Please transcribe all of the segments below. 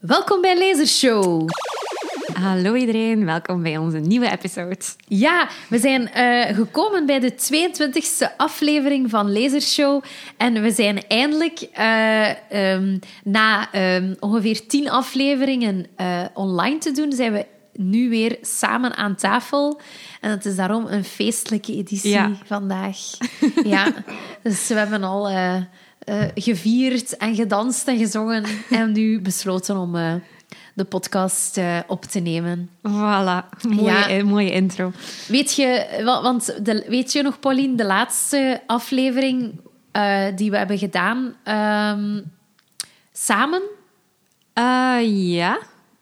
Welkom bij Lasershow. Hallo iedereen, welkom bij onze nieuwe episode. Ja, we zijn eh, gekomen bij de 22e aflevering van Lasershow. En we zijn eindelijk eh, ehm, na ehm, ongeveer 10 afleveringen eh, online te doen, zijn we nu weer samen aan tafel. En het is daarom een feestelijke editie Ja. vandaag. ja, dus we hebben al eh, gevierd en gedanst en gezongen en nu besloten om eh, de podcast eh, op te nemen. Voilà, mooie, Ja. mooie intro. Weet je, wa- want de, weet je nog, Pauline, de laatste aflevering die we hebben gedaan ehm, samen? Ja,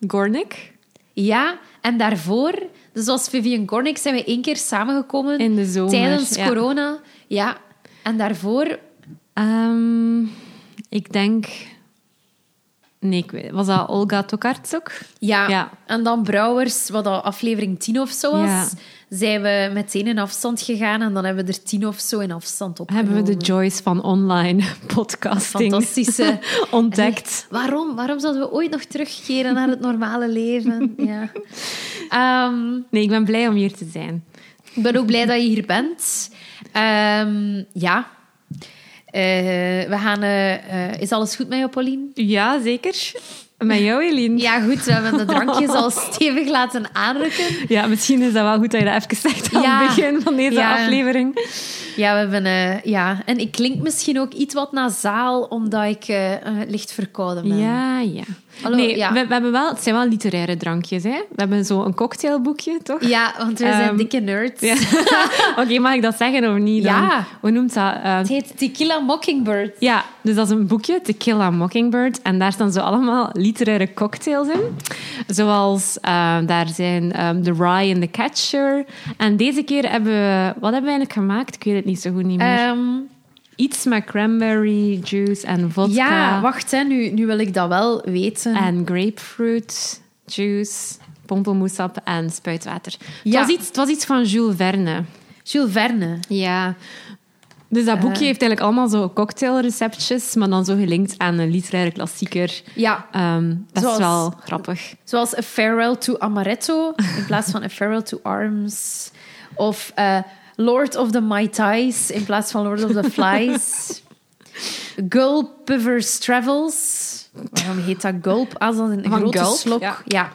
Gornik Ja, en daarvoor, dus als Vivian Gornick, zijn we één keer samengekomen in de zomer. tijdens ja. corona. Ja, en daarvoor, Ehm, ik denk... Nee, ik weet, was dat Olga Tokarczuk? ja. Ja. En dan Brouwers, wat al aflevering 10 of zo was, Ja. zijn we meteen in afstand gegaan en dan hebben we er 10 of zo in afstand opgenomen. Hebben we de joys van online podcasting Fantastische ontdekt. Waarom? Waarom zouden we ooit nog terugkeren naar het normale leven? Ja. Ehm, Nee, ik ben blij om hier te zijn. ik ben ook blij dat je hier bent. Ehm, ja. Eh, we gaan... eh, is alles goed met jou, Pauline? Ja, zeker. Met jou, Eline. Ja, goed. We hebben de drankjes al stevig laten aanrukken. Ja, misschien is dat wel goed dat je dat even zegt aan Ja. het begin van deze Ja. aflevering. Ja, we hebben... eh, ja. En ik klink misschien ook iets wat nasaal, omdat ik licht verkouden ben. Ja, ja. Hallo, nee, ja. we, we hebben wel, het zijn wel literaire drankjes. Hè? We hebben zo een cocktailboekje, toch? Ja, want wij zijn Ehm, dikke nerds. Ja. Oké, mag ik dat zeggen of niet? Dan? Ja. Hoe noemt dat? Eh, Het heet Tequila Mockingbird. ja, dus dat is een boekje, Tequila Mockingbird. En daar staan zo allemaal literaire cocktails in. Zoals, eh, daar zijn ehm, The Rye and the Catcher. En deze keer hebben we... Wat hebben we eigenlijk gemaakt? Ik weet het niet zo goed niet meer. Ehm, Iets met cranberry juice en vodka. Ja, wacht, hè. Nu, nu wil ik dat wel weten. En grapefruit juice, pompelmoesap en spuitwater. Ja. Het, was iets, het was iets van Jules Verne. Jules Verne. Ja. Dus dat boekje Eh. heeft eigenlijk allemaal zo cocktailreceptjes, maar dan zo gelinkt aan een literaire klassieker. Ja, Ehm, dat Zoals- is wel grappig. zoals A Farewell to Amaretto in plaats van A Farewell to Arms. Of eh, Lord of the Mai Tais in plaats van Lord of the Flies. Gulpiver's Travels. Waarom heet dat gulp? Als dat een Van grote gulp, slok. ja. Ja.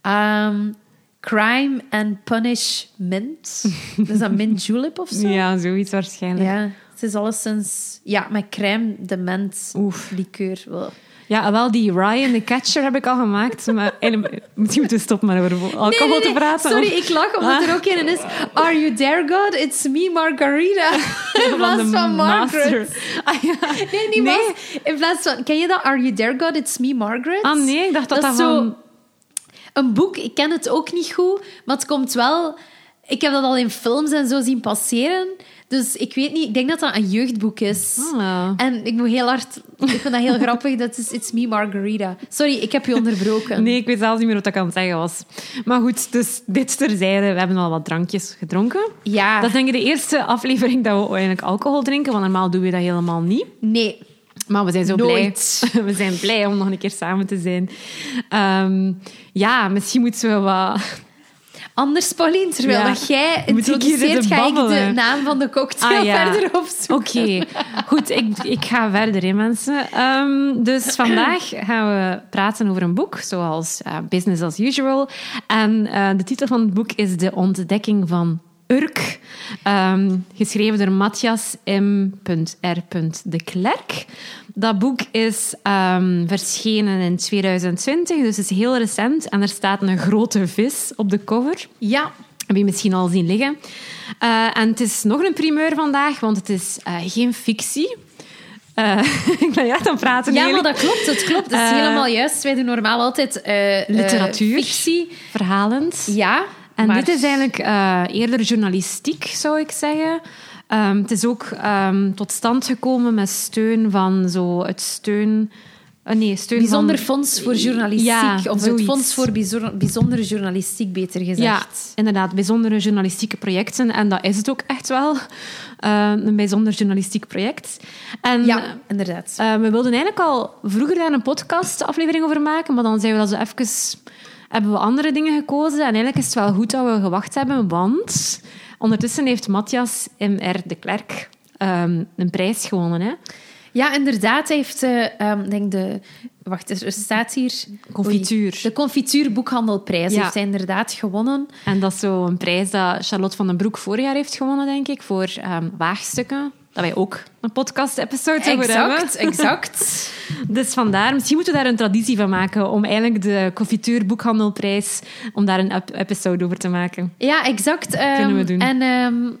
Ehm, Crime and Punishment. Is dat mint julep of zo? Ja, zoiets waarschijnlijk. Ja, het is alleszins... Ja, met crème de ment Oef. likeur. Wel. Ja, wel, die Ryan the Catcher heb ik al gemaakt. Maar misschien moeten we stoppen met over alcohol Nee, nee, te praten. Sorry, of- ik lach omdat Ah. er ook een is. Are you there, God? It's me, Margarita. In plaats van Margaret. Ah, ja. Nee, niet Nee. In plaats van... Ken je dat? Are you there, God? It's me, Margaret. Ah nee, ik dacht dat dat, zo van... een boek. Ik ken het ook niet goed, maar het komt wel... Ik heb dat al in films en zo zien passeren. Dus ik weet niet... Ik denk dat dat een jeugdboek is. Ah. En ik moet heel hard... Ik vind dat heel grappig. Dat is It's Me, Margarita. Sorry, ik heb je onderbroken. Nee, ik weet zelfs niet meer wat ik aan het zeggen was. Maar goed, dus dit terzijde. We hebben al wat drankjes gedronken. Ja. Dat is denk ik de eerste aflevering dat we eigenlijk alcohol drinken. Want normaal doen we dat helemaal niet. Nee. Maar we zijn zo Nooit. blij. We zijn blij om nog een keer samen te zijn. Ehm, ja, misschien moeten we wat... Anders, Pauline, terwijl Ja. dat jij introduceert, ga ik de naam van de cocktail Ah, ja. verder opzoeken. Oké, goed. Ik, ik ga verder, hè, mensen. Ehm, dus vandaag gaan we praten over een boek, zoals eh, Business as Usual. En eh, de titel van het boek is De Ontdekking van Urk. Ehm, geschreven door Matthias M.R. de Klerk. Dat boek is ehm, verschenen in 2020, dus het is heel recent. En er staat een grote vis op de cover. Ja, Heb je misschien al zien liggen. Eh, en het is nog een primeur vandaag, want het is eh, geen fictie. Eh, ik ben echt aan het praten. ja maar dat klopt. Het klopt. Dat is helemaal juist. Wij doen normaal altijd Literatuur. fictie. Verhalend. Ja, En maar- dit is eigenlijk eh, eerder journalistiek, zou ik zeggen. Ehm, het is ook ehm, tot stand gekomen met steun van zo het steun Uh, nee, steun Bijzonder van... Fonds voor Journalistiek. Ja, of het zoiets. Fonds voor bijzonder, bijzondere Journalistiek, beter gezegd. Ja, inderdaad, bijzondere journalistieke projecten. En dat is het ook echt wel. Uh, een bijzonder journalistiek project. En, Ja, inderdaad. Uh, we wilden eigenlijk al vroeger daar een podcast-aflevering over maken, maar dan zijn we dat zo even... Hebben we andere dingen gekozen. En eigenlijk is het wel goed dat we gewacht hebben, want ondertussen heeft Matthias M.R. de Klerk um, een prijs gewonnen. Hè? Ja, inderdaad. Hij heeft, uh, um, denk de... Wacht, er staat hier... Confituur. Oei, de Confituurboekhandelprijs Ja. heeft hij inderdaad gewonnen. En dat is zo een prijs dat Charlotte van den Broek vorig jaar heeft gewonnen, denk ik, voor um, waagstukken. Dat wij ook een podcast-episode over hebben. Exact, exact. Dus vandaar, misschien moeten we daar een traditie van maken om eigenlijk de confituurboekhandelprijs, om daar een ep- episode over te maken. Ja, exact. Kunnen we doen. En um,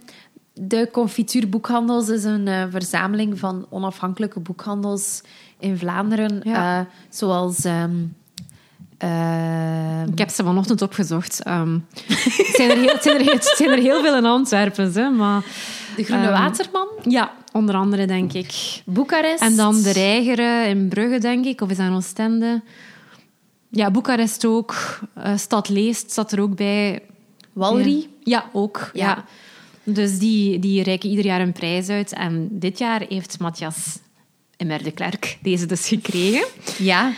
de Confituurboekhandels is een uh, verzameling van onafhankelijke boekhandels in Vlaanderen. Ja. Uh, zoals... Um, uh, Ik heb ze vanochtend opgezocht. Um, het, zijn er heel, het, zijn er, het zijn er heel veel in Antwerpen, hè, maar... De Groene um, Waterman? Ja, onder andere, denk ik. Boekarest? En dan de Reigeren in Brugge, denk ik. Of is dat in Oostende? Ja, Boekarest ook. Uh, Stad Leest zat er ook bij. Walri? Ja, ja ook. Ja. ja. Dus die, die reiken ieder jaar een prijs uit. En dit jaar heeft Matthias M.R. de Klerk deze dus gekregen. Ja.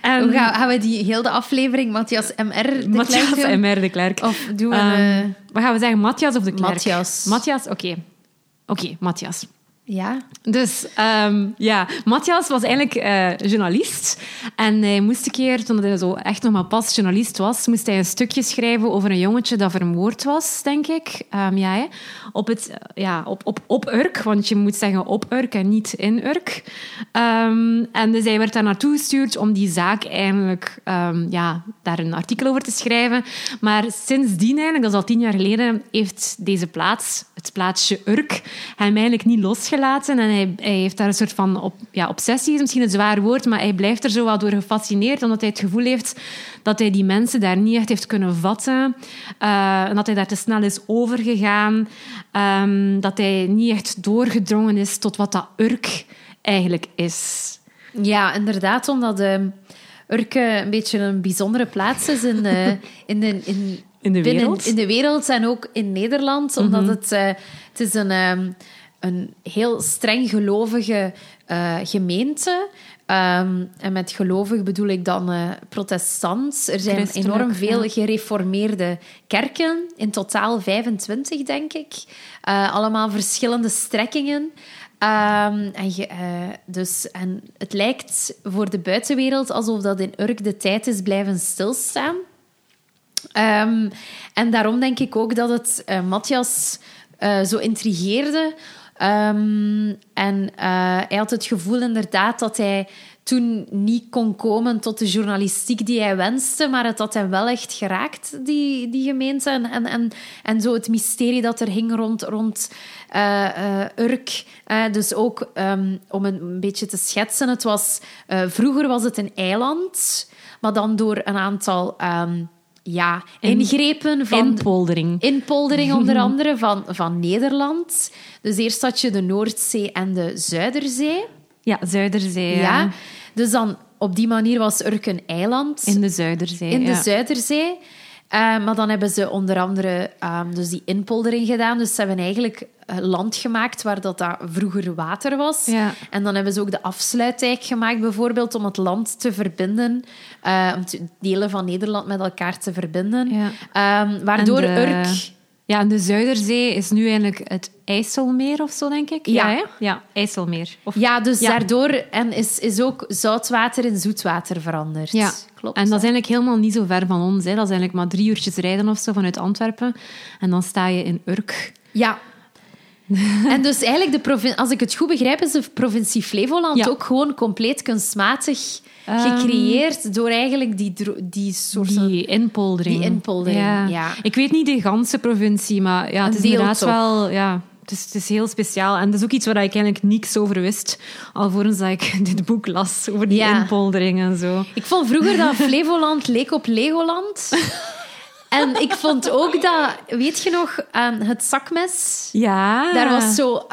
En Hoe gaan, gaan we die heel de aflevering Matthias M.R. de Matthias Klerk doen? M.R. de Klerk. Of doen we... Um, uh... Wat gaan we zeggen? Matthias of de Klerk? Matthias. Matthias, oké. Okay. Oké, okay, Matthias. Ja. Dus um, ja, Matthias was eigenlijk uh, journalist. En hij moest een keer, toen hij zo echt nog maar pas journalist was, moest hij een stukje schrijven over een jongetje dat vermoord was, denk ik. Um, ja, hè? Op, het, ja, op, op, op Urk, want je moet zeggen op Urk en niet in Urk. Um, en dus hij werd daar naartoe gestuurd om die zaak eigenlijk, ja, daar een artikel over te schrijven. Maar sindsdien eigenlijk, dat is al tien jaar geleden, heeft deze plaats, het plaatsje Urk, hem eigenlijk niet losgelaten. En hij, hij, heeft daar een soort van op, ja, obsessie, is misschien een zwaar woord, maar hij blijft er zo wat door gefascineerd, omdat hij het gevoel heeft dat hij die mensen daar niet echt heeft kunnen vatten. Uh, en dat hij daar te snel is overgegaan. Um, dat hij niet echt doorgedrongen is tot wat dat Urk eigenlijk is. Ja, inderdaad, omdat uh, Urk een beetje een bijzondere plaats is in, uh, in, de, in, in de binnen, wereld. in de wereld en ook in Nederland, omdat mm -hmm. het, het is een... Um, een heel streng gelovige uh, gemeente. Um, en met gelovig bedoel ik dan uh, protestants. Er zijn enorm veel ja. gereformeerde kerken. In totaal 25, denk ik. Uh, allemaal verschillende strekkingen. Um, en, je, dus, en het lijkt voor de buitenwereld alsof dat in Urk de tijd is blijven stilstaan. Um, en daarom denk ik ook dat het Matthias zo intrigeerde Um, en uh, hij had het gevoel inderdaad dat hij toen niet kon komen tot de journalistiek die hij wenste, maar het had hem wel echt geraakt, die, die gemeente. En, en, en, en zo het mysterie dat er hing rond, rond uh, uh, Urk. dus ook um, om een, een, beetje te schetsen, het was, vroeger was het een eiland, maar dan door een aantal... ja, ingrepen van... Inpoldering. Inpoldering onder andere van, van Nederland. Dus eerst had je de Noordzee en de Zuiderzee. Ja, Zuiderzee. Ja. ja. Dus dan, op die manier was Urk een eiland. In de Zuiderzee, In de. Zuiderzee. Uh, maar dan hebben ze onder andere um, dus die inpoldering gedaan. Dus ze hebben eigenlijk uh, land gemaakt waar dat, dat vroeger water was. Ja. En dan hebben ze ook de afsluitdijk gemaakt, bijvoorbeeld, om het land te verbinden. Uh, om te, delen van Nederland met elkaar te verbinden. Ja. Um, waardoor de, Urk... Ja, en de Zuiderzee is nu eigenlijk het IJsselmeer of zo, denk ik. Ja, ja, ja IJsselmeer. Of, ja dus ja. daardoor en is, is ook zoutwater in zoetwater veranderd. Ja, klopt. En dat is eigenlijk helemaal niet zo ver van ons. Hè. Dat is eigenlijk maar drie uurtjes rijden of zo vanuit Antwerpen. En dan sta je in Urk. Ja. en dus eigenlijk, de als ik het goed begrijp, is de provincie Flevoland Ja. ook gewoon compleet kunstmatig gecreëerd door eigenlijk die, die soort... Die inpoldering. Die inpoldering, ja. ja. Ik weet niet de ganse provincie, maar ja, het is inderdaad wel... Ja, het is, het is heel speciaal. En dat is ook iets waar ik eigenlijk niks over wist, alvorens dat ik dit boek las over die Ja. inpoldering en zo. Ik vond vroeger dat Flevoland leek op Legoland. en ik vond ook dat... Weet je nog, aan het zakmes... Ja. Daar was zo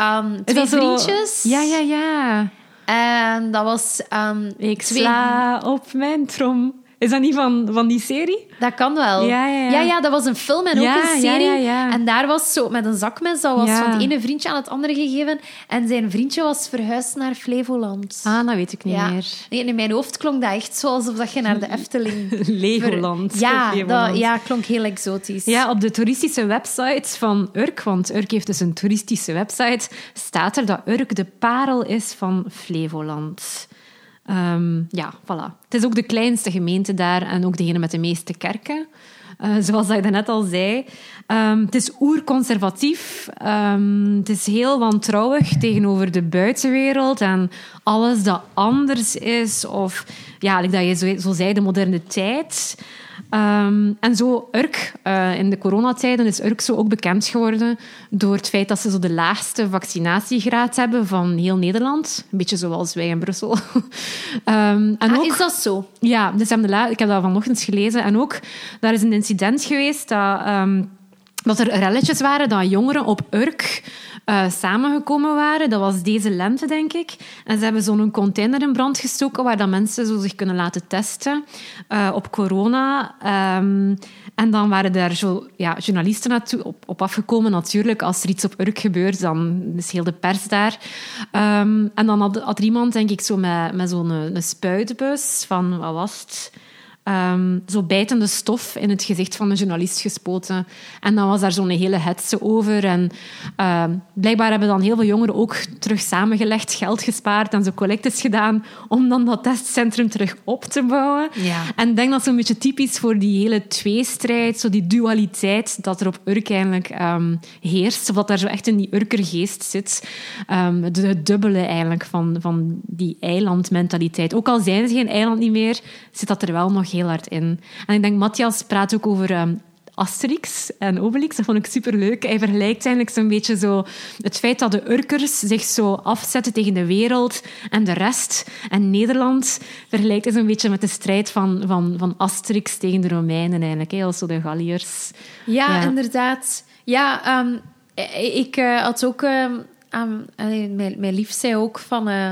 Is twee zo- vriendjes. Ja, ja, ja. En dat was... ehm, Ik twee- sla op mijn trom. Is dat niet van, van die serie? Dat kan wel. Ja, ja, ja. ja, ja, dat was een film en ook een serie. En daar was zo met een zakmes, dat was van het ene vriendje aan het andere gegeven. En zijn vriendje was verhuisd naar Flevoland. Ah, dat weet ik niet meer. Nee, in mijn hoofd klonk dat echt zo alsof dat je naar de Efteling... Legoland. ver- Ja, dat ja, klonk heel exotisch. Ja, op de toeristische website van Urk, want Urk heeft dus een toeristische website, staat er dat Urk de parel is van Flevoland. Ehm, ja, voilà. Het is ook de kleinste gemeente daar en ook degene met de meeste kerken. Eh, zoals ik net al zei. Ehm, het is oerconservatief. Ehm, het is heel wantrouwig tegenover de buitenwereld en alles dat anders is. Of ja, like dat je zo, zo zei, de moderne tijd. Ehm, en zo Urk, eh, in de coronatijden is Urk zo ook bekend geworden door het feit dat ze zo de laagste vaccinatiegraad hebben van heel Nederland. Een beetje zoals wij in Brussel. Ehm, en Ah, ook, is dat zo? ja, dus ik heb dat vanochtend gelezen. En ook, daar is een incident geweest dat, ehm, dat er relletjes waren dat jongeren op Urk eh, samengekomen waren. Dat was deze lente, denk ik. En ze hebben zo'n container in brand gestoken waar dat mensen zo zich kunnen laten testen eh, op corona. Ehm, en dan waren daar zo, ja, journalisten naartoe, op, op afgekomen natuurlijk. Als er iets op Urk gebeurt, dan is heel de pers daar. Ehm, en dan had, er iemand, denk ik, zo met, met zo'n eh, een spuitbus van, wat was het? Ehm, zo bijtende stof in het gezicht van de journalist gespoten. En dan was daar zo'n hele hetze over. En ehm, blijkbaar hebben dan heel veel jongeren ook terug samengelegd, geld gespaard en zo collectes gedaan om dan dat testcentrum terug op te bouwen. Ja. En ik denk dat zo'n beetje typisch voor die hele tweestrijd, zo die dualiteit dat er op Urk eigenlijk ehm, heerst. Of dat daar zo echt in die Urkergeest zit. Het, het dubbele eigenlijk van, van die eilandmentaliteit. Ook al zijn ze geen eiland niet meer, zit dat er wel nog heel hard in. En ik denk, Matthias praat ook over... ehm, Asterix en Obelix, dat vond ik superleuk. Hij vergelijkt eigenlijk zo'n beetje zo het feit dat de Urkers zich zo afzetten tegen de wereld en de rest. En Nederland vergelijkt hij zo'n beetje met de strijd van, van, van Asterix tegen de Romeinen eigenlijk. Hè, als zo de Galliërs. Ja, Ja. inderdaad. Ja, ehm, ik eh, had ook... ehm, mijn, mijn lief zei ook van... eh,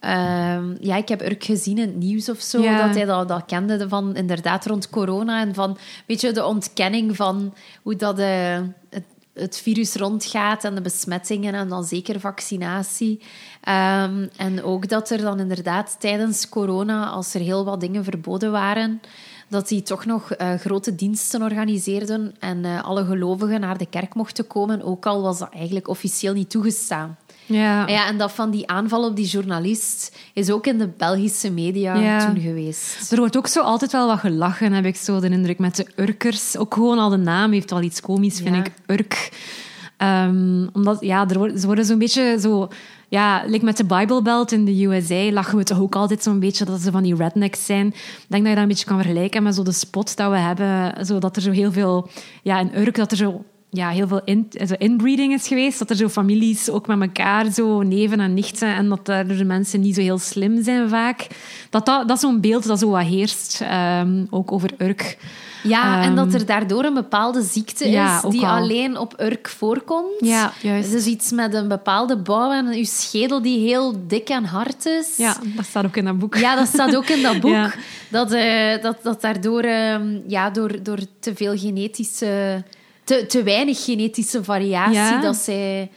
ehm, ja, ik heb Urk gezien in het nieuws of zo, Ja. dat hij dat, dat kende van inderdaad rond corona en van, weet je, de ontkenning van hoe dat eh, het, het virus rondgaat en de besmettingen en dan zeker vaccinatie. Ehm, en ook dat er dan inderdaad tijdens corona, als er heel wat dingen verboden waren, dat die toch nog eh, grote diensten organiseerden en eh, alle gelovigen naar de kerk mochten komen, ook al was dat eigenlijk officieel niet toegestaan. Ja. Ja, en dat van die aanval op die journalist is ook in de Belgische media Ja. toen geweest. Er wordt ook zo altijd wel wat gelachen, heb ik zo de indruk, met de Urkers. Ook gewoon al de naam heeft wel iets komisch, vind Ja. ik. Urk. Ehm, omdat, ja, er wordt, ze worden zo'n beetje zo... Ja, like met de Bible Belt in de USA lachen we toch ook altijd zo'n beetje dat ze van die rednecks zijn. Ik denk dat je dat een beetje kan vergelijken met zo de spot dat we hebben. Zo dat er zo heel veel... Ja, in Urk, dat er zo ja, heel veel in, zo inbreeding is geweest. Dat er zo families ook met elkaar, zo neven en nichten, en dat daar de mensen niet zo heel slim zijn vaak. Dat, dat, dat is zo'n beeld dat zo wat heerst, ehm, ook over Urk. Ja, en Ehm, dat er daardoor een bepaalde ziekte ja, is die al. alleen op Urk voorkomt. Ja, juist. Dus iets met een bepaalde bouw en uw schedel die heel dik en hard is. Ja, dat staat ook in dat boek. Ja, dat staat ook in dat boek. Ja. Dat, eh, dat, dat daardoor, ehm, ja, door, door te veel genetische... Te, te weinig genetische variatie, Ja. dat zij,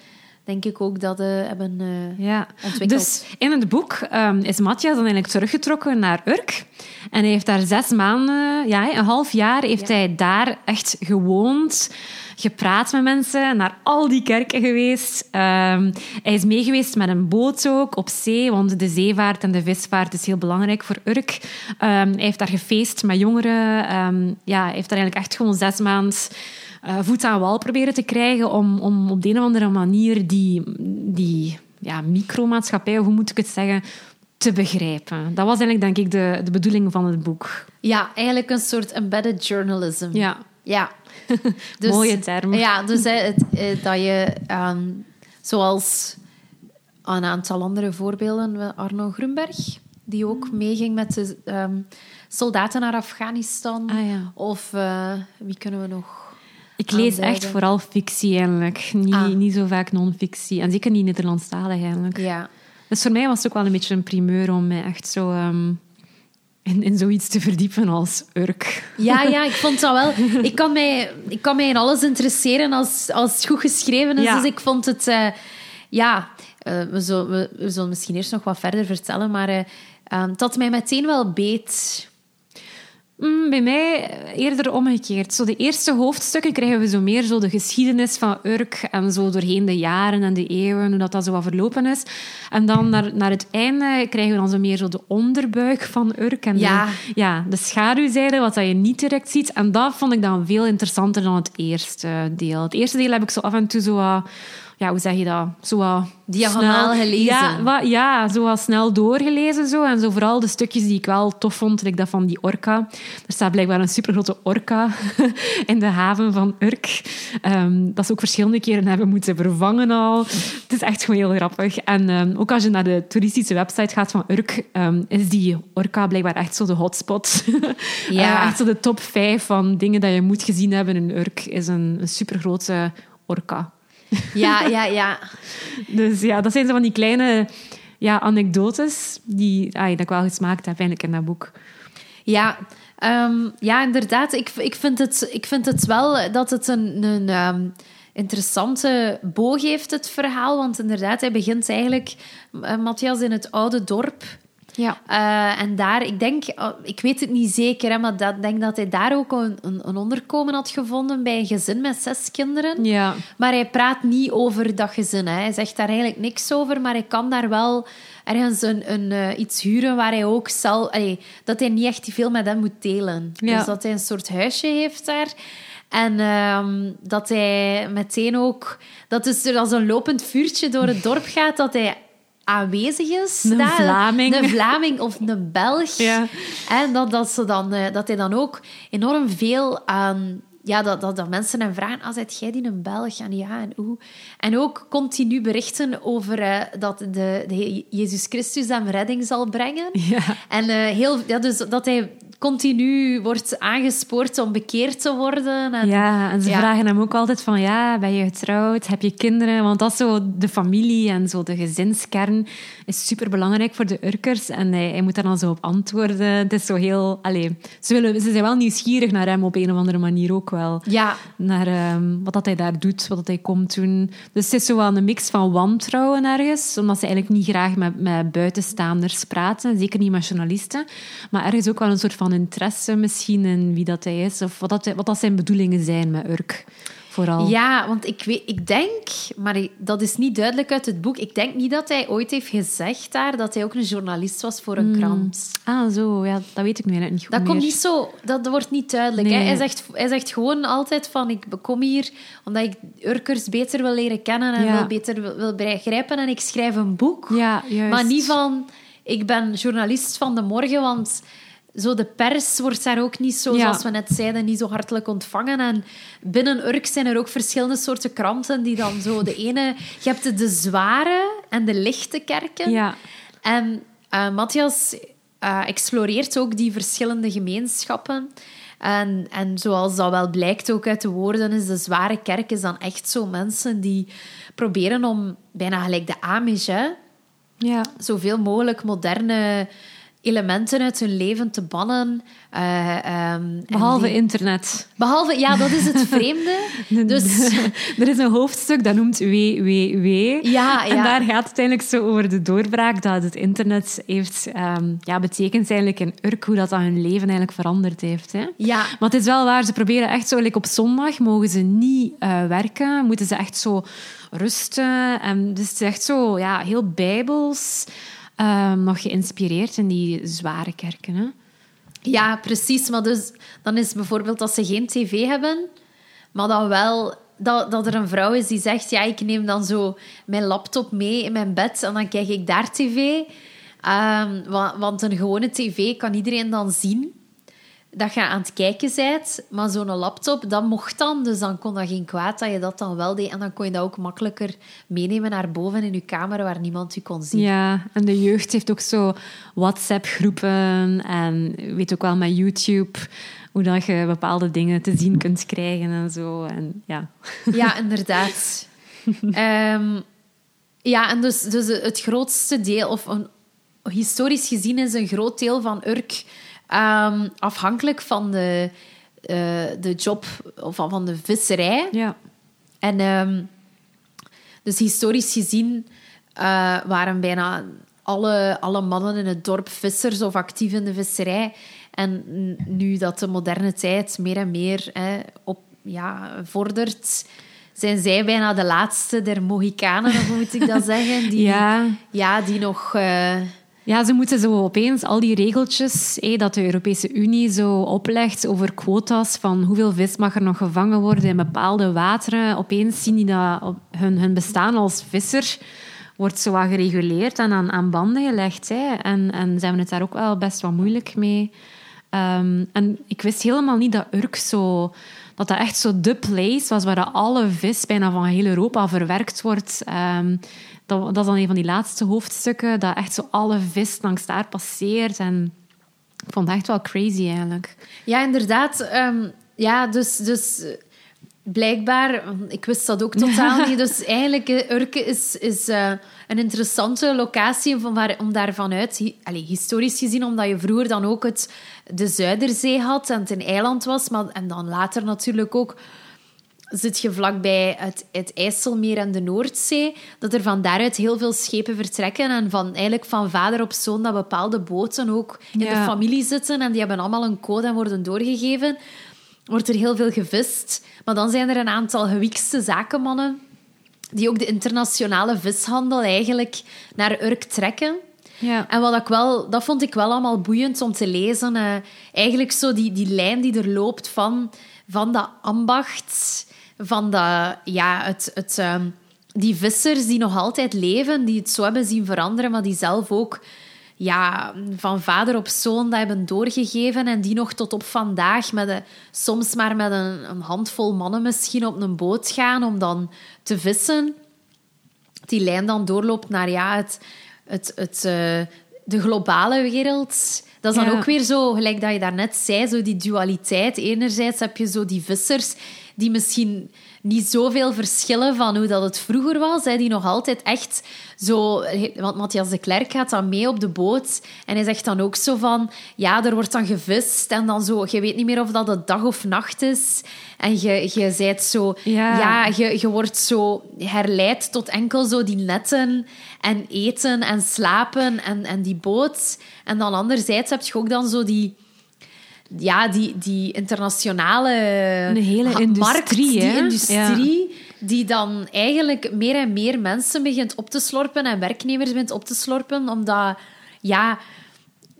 denk ik, ook dat eh, hebben eh, Ja, ontwikkeld. dus in het boek ehm, is Matthias dan eigenlijk teruggetrokken naar Urk. En hij heeft daar zes maanden, ja, een half jaar, heeft Ja. hij daar echt gewoond, gepraat met mensen, naar al die kerken geweest. Ehm, hij is meegeweest met een boot ook, op zee, want de zeevaart en de visvaart is heel belangrijk voor Urk. Ehm, hij heeft daar gefeest met jongeren. Ja, hij heeft daar eigenlijk echt gewoon zes maanden eh, voet aan wal proberen te krijgen om, om op de een of andere manier die, die ja, micromaatschappij, hoe moet ik het zeggen, te begrijpen. Dat was eigenlijk, denk ik, de, de bedoeling van het boek. Ja, eigenlijk een soort embedded journalism. Ja. Ja. Mooie term. Ja, dus het, eh, dat je, ehm, zoals een aantal andere voorbeelden, Arno Grunberg, die ook meeging met de ehm, soldaten naar Afghanistan. Ah, ja. Of eh, wie kunnen we nog? Ik lees echt vooral fictie eigenlijk. Niet, Ah. niet zo vaak non-fictie. En zeker niet Nederlandstalig eigenlijk. Ja. Dus voor mij was het ook wel een beetje een primeur om mij echt zo ehm, in, in zoiets te verdiepen als Urk. Ja, ja, ik vond dat wel. Ik kan mij, ik kan mij in alles interesseren als, als het goed geschreven is. Ja. Dus ik vond het... eh, ja, eh, we, zullen, we, we zullen misschien eerst nog wat verder vertellen, maar het had mij meteen wel beet. Mm, bij mij eerder omgekeerd. Zo de eerste hoofdstukken krijgen we zo meer zo de geschiedenis van Urk en zo doorheen de jaren en de eeuwen, hoe dat, dat zo wat verlopen is. En dan naar, naar het einde krijgen we dan zo meer zo de onderbuik van Urk en Ja. de, ja, de schaduwzijde, wat dat je niet direct ziet. En dat vond ik dan veel interessanter dan het eerste deel. Het eerste deel heb ik zo af en toe zo wat... Ja, hoe zeg je dat? Zo Diagonaal snel- gelezen. Ja, wat, ja, zo snel doorgelezen. Zo. En zo vooral de stukjes die ik wel tof vond, like dat van die orka. Er staat blijkbaar een supergrote orka in de haven van Urk. Ehm, dat ze ook verschillende keren hebben moeten vervangen al. Het is echt gewoon heel grappig. En ehm, ook als je naar de toeristische website gaat van Urk, ehm, is die orka blijkbaar echt zo de hotspot. Ja. Eh, echt zo de top vijf van dingen dat je moet gezien hebben in Urk, is een, een supergrote orka. Ja, ja, ja. Dus ja, dat zijn zo van die kleine ja, anekdotes die, ah, dat ik wel gesmaakt heb eigenlijk in dat boek. Ja, ehm, ja inderdaad. Ik, ik, vind het, ik vind het wel dat het een, een ehm, interessante boog heeft, het verhaal. Want inderdaad, hij begint eigenlijk, eh, Matthias, in het oude dorp. Ja. Eh, en daar, ik denk, oh, ik weet het niet zeker, hè, maar dat- ik denk dat hij daar ook een, een, een onderkomen had gevonden bij een gezin met zes kinderen. Ja. Maar hij praat niet over dat gezin. Hè. Hij zegt daar eigenlijk niks over, maar hij kan daar wel ergens een, een, eh, iets huren waar hij ook zelf... allee, dat hij niet echt veel met hem moet delen. Ja. Dus dat hij een soort huisje heeft daar. En ehm, dat hij meteen ook... Dat is er als een lopend vuurtje door het dorp gaat, dat hij aanwezig is. Een daar. Vlaming. Een Vlaming of een Belg. Ja. En dat, dat, ze dan, eh, dat hij dan ook enorm veel aan... Ja, dat, dat, dat mensen hem vragen, ah, zijt jij die een Belg? En ja, en hoe? En ook continu berichten over eh, dat de, de Jezus Christus hem redding zal brengen. Ja. En eh, heel, ja, dus dat hij continu wordt aangespoord om bekeerd te worden. En, Ja, en ze Ja. vragen hem ook altijd van, ja, ben je getrouwd? Heb je kinderen? Want dat is zo de familie en zo de gezinskern is super belangrijk voor de Urkers. En hij, hij moet daar dan zo op antwoorden. Het is zo heel... Allee, ze, willen, ze zijn wel nieuwsgierig naar hem op een of andere manier ook wel. Ja, Naar ehm, wat dat hij daar doet, wat dat hij komt doen. Dus het is zo wel een mix van wantrouwen ergens. Omdat ze eigenlijk niet graag met, met buitenstaanders praten. Zeker niet met journalisten. Maar ergens ook wel een soort van interesse misschien in wie dat hij is. Of wat, dat, wat dat zijn bedoelingen zijn met Urk. Vooral. Ja, want ik, weet, ik denk, maar dat is niet duidelijk uit het boek, ik denk niet dat hij ooit heeft gezegd daar dat hij ook een journalist was voor een krant. Ah, zo. Ja, dat weet ik nu niet goed Dat komt meer. niet zo, dat wordt niet duidelijk. Hè? Hij, zegt, hij zegt gewoon altijd van, ik kom hier omdat ik Urkers beter wil leren kennen en Ja. wil beter wil, wil begrijpen en ik schrijf een boek. Ja, juist. Maar niet van, ik ben journalist van de morgen, want zo de pers wordt daar ook niet zo, Ja. zoals we net zeiden, niet zo hartelijk ontvangen. En binnen Urk zijn er ook verschillende soorten kranten die dan zo de ene... Je hebt de zware en de lichte kerken. Ja. En eh, Matthias eh, exploreert ook die verschillende gemeenschappen. En, en zoals dat wel blijkt ook uit de woorden, is de zware kerk is dan echt zo mensen die proberen om, bijna gelijk de Amish, hè, Ja. zoveel mogelijk moderne elementen uit hun leven te bannen. Eh, ehm, en Behalve die- internet. Behalve, ja, dat is het vreemde. Dus er is een hoofdstuk dat noemt WWW. Ja, En ja. daar gaat het eigenlijk zo over de doorbraak dat het internet heeft ehm, ja, betekend eigenlijk in Urk, hoe dat aan hun leven eigenlijk veranderd heeft. Hè? ja, Maar het is wel waar, ze proberen echt zo, like op zondag mogen ze niet eh, werken, moeten ze echt zo rusten. En dus het is echt zo ja, heel bijbels, ehm, nog geïnspireerd in die zware kerken. Hè? Ja, precies. Maar dus, dan is bijvoorbeeld dat ze geen tv hebben, maar dan wel dat, dat er een vrouw is die zegt: Ja, ik neem dan zo mijn laptop mee in mijn bed en dan kijk ik daar tv. Ehm, wa- want een gewone tv kan iedereen dan zien dat je aan het kijken bent. Maar zo'n laptop, dat mocht dan. Dus dan kon dat geen kwaad dat je dat dan wel deed. En dan kon je dat ook makkelijker meenemen naar boven in je kamer waar niemand je kon zien. Ja, en de jeugd heeft ook zo WhatsApp-groepen en weet ook wel met YouTube hoe dat je bepaalde dingen te zien kunt krijgen en zo. En ja. Ja, inderdaad. Ehm, Ja, en dus, dus het grootste deel, of een, historisch gezien is een groot deel van Urk ehm, afhankelijk van de, uh, de job of van, van de visserij. Ja. En ehm, dus historisch gezien uh, waren bijna alle, alle mannen in het dorp vissers of actief in de visserij. En nu dat de moderne tijd meer en meer hè, op, ja, vordert, zijn zij bijna de laatste der Mohikanen, of hoe moet ik dat zeggen? Die, ja. ja, die nog... Uh... Ja, ze moeten zo opeens al die regeltjes hé, dat de Europese Unie zo oplegt over quota's van hoeveel vis mag er nog gevangen worden in bepaalde wateren. Opeens zien die dat hun, hun bestaan als visser wordt zo wat gereguleerd en aan, aan banden gelegd. Hè. En, en ze hebben het daar ook wel best wel moeilijk mee. Um, en ik wist helemaal niet dat Urk zo... Dat dat echt zo de place was waar alle vis bijna van heel Europa verwerkt wordt. Um, dat, dat is dan een van die laatste hoofdstukken, dat echt zo alle vis langs daar passeert. En ik vond het echt wel crazy eigenlijk. Ja, inderdaad. Um, ja, dus... dus blijkbaar, ik wist dat ook totaal niet. Dus eigenlijk, eh, Urke is, is uh, een interessante locatie om, waar, om daar vanuit, allez, historisch gezien, omdat je vroeger dan ook het, de Zuiderzee had en het een eiland was. Maar, en dan later natuurlijk ook zit je vlakbij het, het IJsselmeer en de Noordzee, dat er van daaruit heel veel schepen vertrekken en van, eigenlijk van vader op zoon dat bepaalde boten ook in de familie zitten en die hebben allemaal een code en worden doorgegeven wordt er heel veel gevist. Maar dan zijn er een aantal gewikste zakenmannen die ook de internationale vishandel eigenlijk naar Urk trekken. Ja. En wat ik wel, dat vond ik wel allemaal boeiend om te lezen. Uh, eigenlijk zo die, die lijn die er loopt van, van dat ambacht, van dat, ja, het, het, uh, die vissers die nog altijd leven, die het zo hebben zien veranderen, maar die zelf ook ja, van vader op zoon dat hebben doorgegeven en die nog tot op vandaag met een, soms maar met een, een handvol mannen misschien op een boot gaan om dan te vissen. Die lijn dan doorloopt naar ja, het, het, het, uh, de globale wereld. Dat is dan ook weer zo, gelijk dat je daarnet zei, zo die dualiteit. Enerzijds heb je zo die vissers die misschien niet zoveel verschillen van hoe dat het vroeger was. Hè, die nog altijd echt zo... Want Matthias de Klerk gaat dan mee op de boot. En hij zegt dan ook zo van... Ja, er wordt dan gevist. En dan zo... Je weet niet meer of dat het dag of nacht is. En je, je zijt zo... Ja, je, je wordt zo herleid tot enkel zo die netten en eten en slapen en, en die boot. En dan anderzijds heb je ook dan zo die ja, die, die internationale Een hele industrie, markt, die industrie, die dan eigenlijk meer en meer mensen begint op te slorpen en werknemers begint op te slorpen, omdat ja,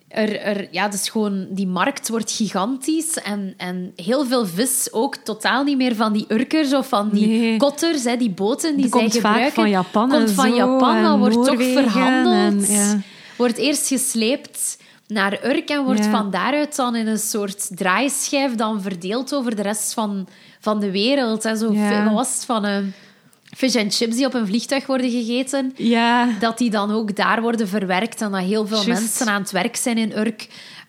er, er, ja, dus gewoon, die markt wordt gigantisch en, en heel veel vis ook totaal niet meer van die urkers of van die nee. kotters, hè, die boten die zij gebruiken. Vaak van Japan komt van Japan, wordt toch verhandeld. En, ja. Wordt eerst gesleept naar Urk en wordt van daaruit dan in een soort draaischijf dan verdeeld over de rest van, van de wereld. En zo ja. was het van... een fish and chips die op een vliegtuig worden gegeten, ja. dat die dan ook daar worden verwerkt en dat heel veel mensen aan het werk zijn in Urk.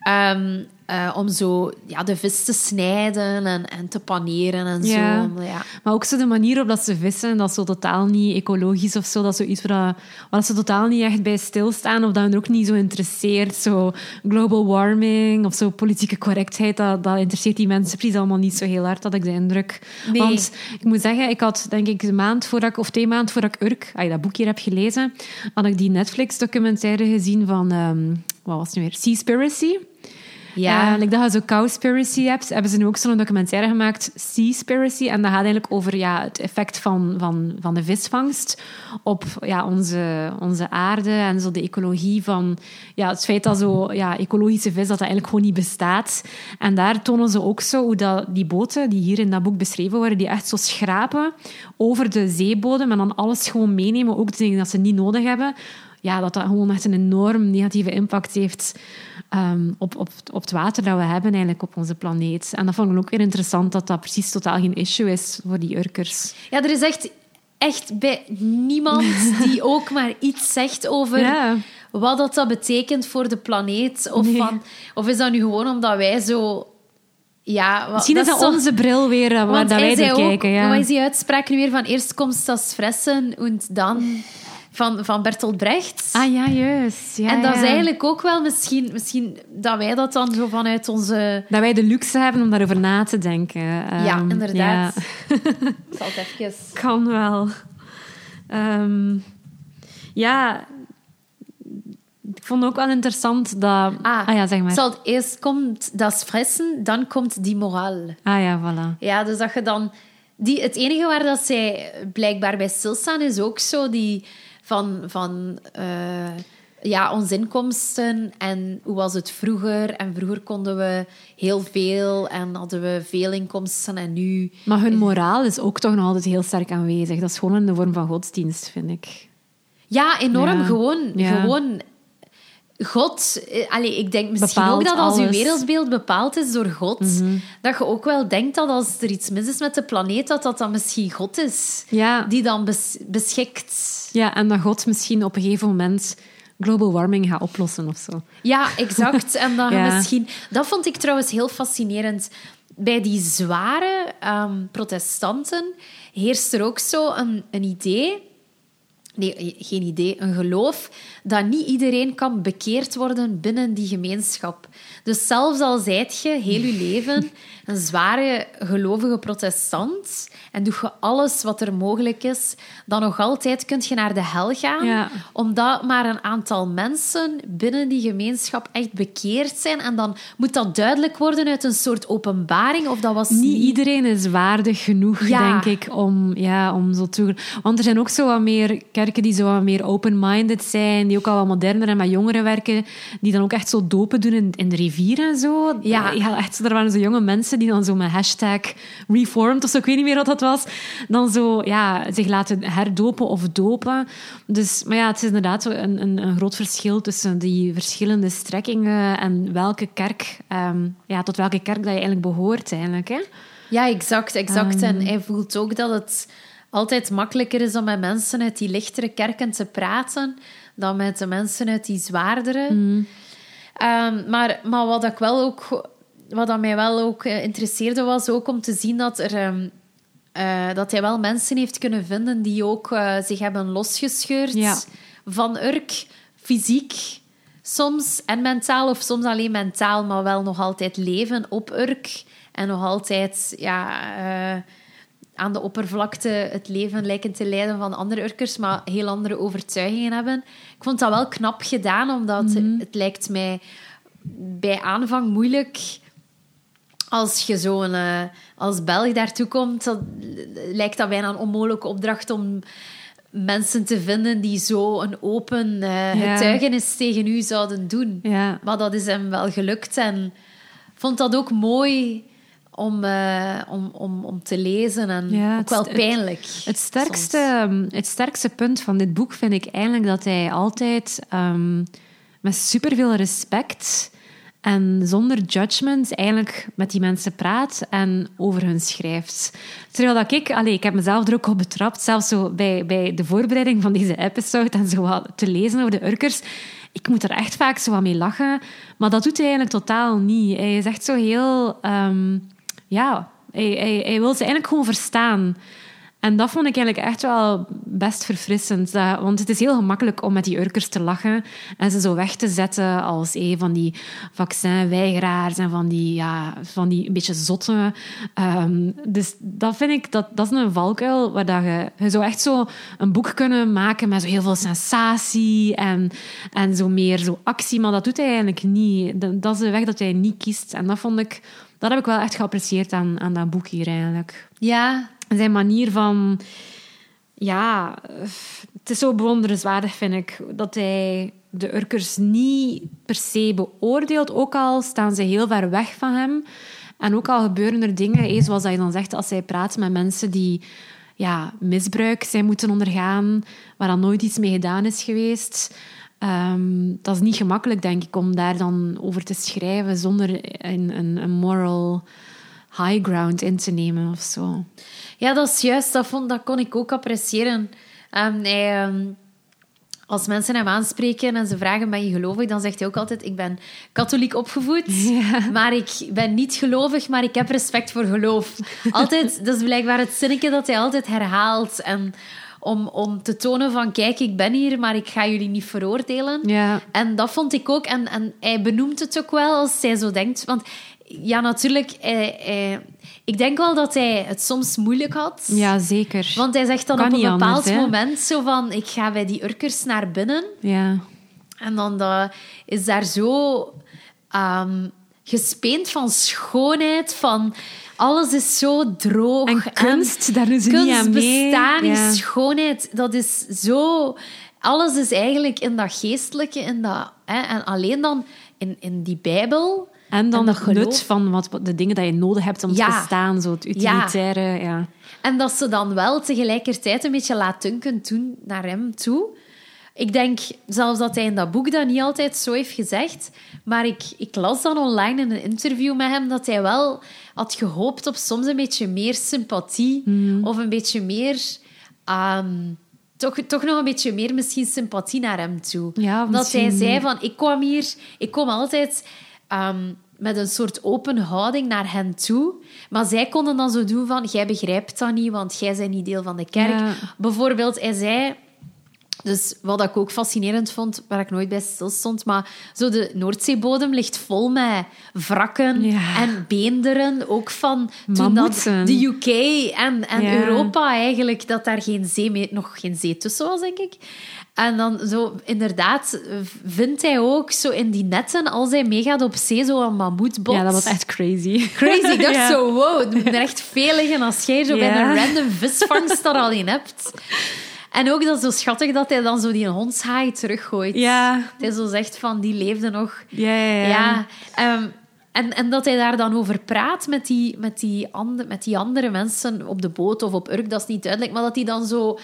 Um, uh, om zo ja, de vis te snijden en, en te paneren en zo. Ja. Maar ook zo de manier waarop dat ze vissen, dat is zo totaal niet ecologisch of zo. Dat is zoiets waar, waar ze totaal niet echt bij stilstaan of dat hen ook niet zo interesseert. Zo global warming of zo politieke correctheid, dat, dat interesseert die mensen precies allemaal niet zo heel hard, had ik de indruk. Nee. Want ik moet zeggen, ik had denk ik een maand voordat ik, of twee maanden voordat ik Urk, ah, dat boek hier heb gelezen, had ik die Netflix-documentaire gezien van, um, wat was het nu weer? Seaspiracy. Ja. Uh, like dat je zo Cowspiracy hebt, hebben ze nu ook zo'n documentaire gemaakt, Seaspiracy. En dat gaat eigenlijk over ja, het effect van, van, van de visvangst op ja, onze, onze aarde en zo de ecologie van ja, het feit dat zo ja, ecologische vis dat, dat eigenlijk gewoon niet bestaat. En daar tonen ze ook zo hoe dat, die boten, die hier in dat boek beschreven worden, die echt zo schrapen over de zeebodem en dan alles gewoon meenemen, ook de dingen dat ze niet nodig hebben ja, dat dat gewoon echt een enorm negatieve impact heeft um, op, op, op het water dat we hebben eigenlijk op onze planeet. En dat vond ik ook weer interessant, dat dat precies totaal geen issue is voor die Urkers. Ja, er is echt, echt bij niemand die ook maar iets zegt over... Ja. Wat dat, dat betekent voor de planeet. Of, Nee. van, of is dat nu gewoon omdat wij zo... Ja, Misschien is dat onze bril weer, eh, waar dat wij naar ook, kijken. Ja. Wat is die uitspraak nu weer van eerst komt das fressen en dan van, van Bertolt Brecht. Ah ja, juist. Ja, en dat ja. is eigenlijk ook wel misschien, misschien dat wij dat dan zo vanuit onze... Dat wij de luxe hebben om daarover na te denken. ja, Ehm, inderdaad. ja. Ik zal het even... Kan wel. Ehm, ja, ik vond ook wel interessant dat... Ah, ja, zeg maar. Zal, eerst komt das fressen, dan komt die moraal. Ah ja, voilà. Ja, dus dat je dan... Die, het enige waar dat zij blijkbaar bij stilstaan is ook zo die van... van eh, ja, onze inkomsten en hoe was het vroeger. En vroeger konden we heel veel en hadden we veel inkomsten en nu... Maar hun moraal is ook toch nog altijd heel sterk aanwezig. Dat is gewoon in de vorm van godsdienst, vind ik. Ja, enorm. Ja. Gewoon, Ja. gewoon... God, eh, allee, ik denk misschien Bepaalt ook dat als je wereldbeeld bepaald is door God, dat je ook wel denkt dat als er iets mis is met de planeet, dat dat dan misschien God is Ja, die dan bes- beschikt. ja, en dat God misschien op een gegeven moment global warming gaat oplossen of zo. Ja, exact. En Ja. misschien... Dat vond ik trouwens heel fascinerend. Bij die zware ehm, protestanten heerst er ook zo een, een idee... Nee, geen idee, een geloof dat niet iedereen kan bekeerd worden binnen die gemeenschap. Dus zelfs al zijt je heel je leven een zware gelovige protestant en doe je alles wat er mogelijk is, dan nog altijd kun je naar de hel gaan, Ja. omdat maar een aantal mensen binnen die gemeenschap echt bekeerd zijn. En dan moet dat duidelijk worden uit een soort openbaring, of dat was Niet iedereen is waardig genoeg, Ja. denk ik, om, ja, om zo toe... Want er zijn ook zo wat meer kerken die zo wat meer open-minded zijn, die ook al wat moderner en met jongeren werken, die dan ook echt zo dopen doen in, in de rivier en zo. Ja. ja echt, er waren zo jonge mensen die dan zo met hashtag reformed of zo, ik weet niet meer wat dat was, dan zo ja, zich laten herdopen of dopen. Dus, maar ja, het is inderdaad zo een, een, een groot verschil tussen die verschillende strekkingen en welke kerk, ehm, ja, tot welke kerk dat je eigenlijk behoort, eigenlijk. Hè? Ja, exact, exact. Ehm. En hij voelt ook dat het altijd makkelijker is om met mensen uit die lichtere kerken te praten dan met de mensen uit die zwaardere. Mm. Ehm, maar, maar wat ik wel ook, wat dat mij wel ook eh, interesseerde, was ook om te zien dat er. ehm, eh, dat hij wel mensen heeft kunnen vinden die ook eh, zich hebben losgescheurd Ja. van Urk, fysiek soms en mentaal, of soms alleen mentaal, maar wel nog altijd leven op Urk en nog altijd ja, eh, aan de oppervlakte het leven lijken te leiden van andere Urkers, maar heel andere overtuigingen hebben. Ik vond dat wel knap gedaan, omdat het lijkt mij bij aanvang moeilijk als je zo'n als Belg daartoe komt, lijkt dat bijna een onmogelijke opdracht om mensen te vinden die zo een open eh, Ja. getuigenis tegen u zouden doen. Ja. Maar dat is hem wel gelukt en vond dat ook mooi om, eh, om, om, om te lezen en Ja, ook wel pijnlijk. Het sterkste, ehm, het sterkste punt van dit boek vind ik eigenlijk dat hij altijd ehm, met superveel respect en zonder judgment eigenlijk met die mensen praat en over hun schrijft. Terwijl dat ik, allee, ik heb mezelf er ook op betrapt, zelfs zo bij, bij de voorbereiding van deze episode en zo wat te lezen over de Urkers. Ik moet er echt vaak zo wat mee lachen, maar dat doet hij eigenlijk totaal niet. Hij is echt zo heel... ehm, ja, hij, hij, hij wil ze eigenlijk gewoon verstaan. En dat vond ik eigenlijk echt wel best verfrissend. Want het is heel gemakkelijk om met die Urkers te lachen en ze zo weg te zetten als een van die vaccinweigeraars en van die, ja, van die een beetje zotte. Ehm, dus dat vind ik, dat, dat is een valkuil waar dat je, je zou echt zo een boek kunnen maken met zo heel veel sensatie en, en zo meer zo actie, maar dat doet hij eigenlijk niet. Dat is de weg dat hij niet kiest. En dat vond ik, dat heb ik wel echt geapprecieerd aan, aan dat boek hier eigenlijk Ja, zijn manier van... Ja, het is zo bewonderenswaardig, vind ik, dat hij de Urkers niet per se beoordeelt, ook al staan ze heel ver weg van hem. En ook al gebeuren er dingen, eh, zoals hij dan zegt, als hij praat met mensen die ja, misbruik zijn moeten ondergaan, waar dan nooit iets mee gedaan is geweest. Ehm, dat is niet gemakkelijk, denk ik, om daar dan over te schrijven zonder een, een, een moral high ground in te nemen of zo. Ja, dat is juist. Dat, vond, dat kon ik ook appreciëren. Ehm, hij, ehm, als mensen hem aanspreken en ze vragen, ben je gelovig? Dan zegt hij ook altijd, ik ben katholiek opgevoed, maar ik ben niet gelovig, maar ik heb respect voor geloof. Altijd, dat is blijkbaar het zinnetje dat hij altijd herhaalt. En om, om te tonen van kijk, ik ben hier, maar ik ga jullie niet veroordelen. Ja. En dat vond ik ook. En, en hij benoemt het ook wel als hij zo denkt. Want ja, natuurlijk, hij, hij- ik denk wel dat hij het soms moeilijk had. ja, zeker. Want hij zegt dan Kan op een bepaald anders, moment zo van... Ik ga bij die Urkers naar binnen. Ja. En dan dat is daar zo ehm, gespeend van schoonheid, van... Alles is zo droog. En kunst, daar doen ze niet kunst aan mee. bestaan Ja. is schoonheid. Dat is zo... Alles is eigenlijk in dat geestelijke, in dat... Hè, en alleen dan in, in die Bijbel... En dan dat het nut van wat, de dingen die je nodig hebt om Ja. te bestaan. Zo het utilitaire, ja. En dat ze dan wel tegelijkertijd een beetje laatdunkend doen naar hem toe. Ik denk zelfs dat hij in dat boek dat niet altijd zo heeft gezegd. Maar ik, ik las dan online in een interview met hem dat hij wel had gehoopt op soms een beetje meer sympathie. Of een beetje meer... ehm, toch, toch nog een beetje meer misschien sympathie naar hem toe. Ja, dat hij zei van, ik kwam hier... Ik kom altijd... ehm, met een soort open houding naar hen toe. Maar zij konden dan zo doen van... Jij begrijpt dat niet, want jij bent niet deel van de kerk. Ja. Bijvoorbeeld, hij zei... Dus wat ik ook fascinerend vond, waar ik nooit bij stilstond, maar zo de Noordzeebodem ligt vol met wrakken Ja. en beenderen, ook van toen dat de UK en, en Ja. Europa eigenlijk, dat daar geen zee meer, nog geen zee tussen was, denk ik. En dan zo, inderdaad, vindt hij ook zo in die netten, als hij meegaat op zee, zo een mammoetbot. Ja, dat was echt crazy. Crazy. Ik dacht Ja. zo, wow, het moet er echt veel liggen als jij zo bij een random visvangst daar al in hebt. En ook dat is zo schattig dat hij dan zo die hondshaai teruggooit. Ja, Dat hij zo zegt van, die leefde nog. ja, ja. ja. Ja. ehm, en, en dat hij daar dan over praat met die, met, die ande, met die andere mensen op de boot of op Urk, dat is niet duidelijk. Maar dat hij dan zo...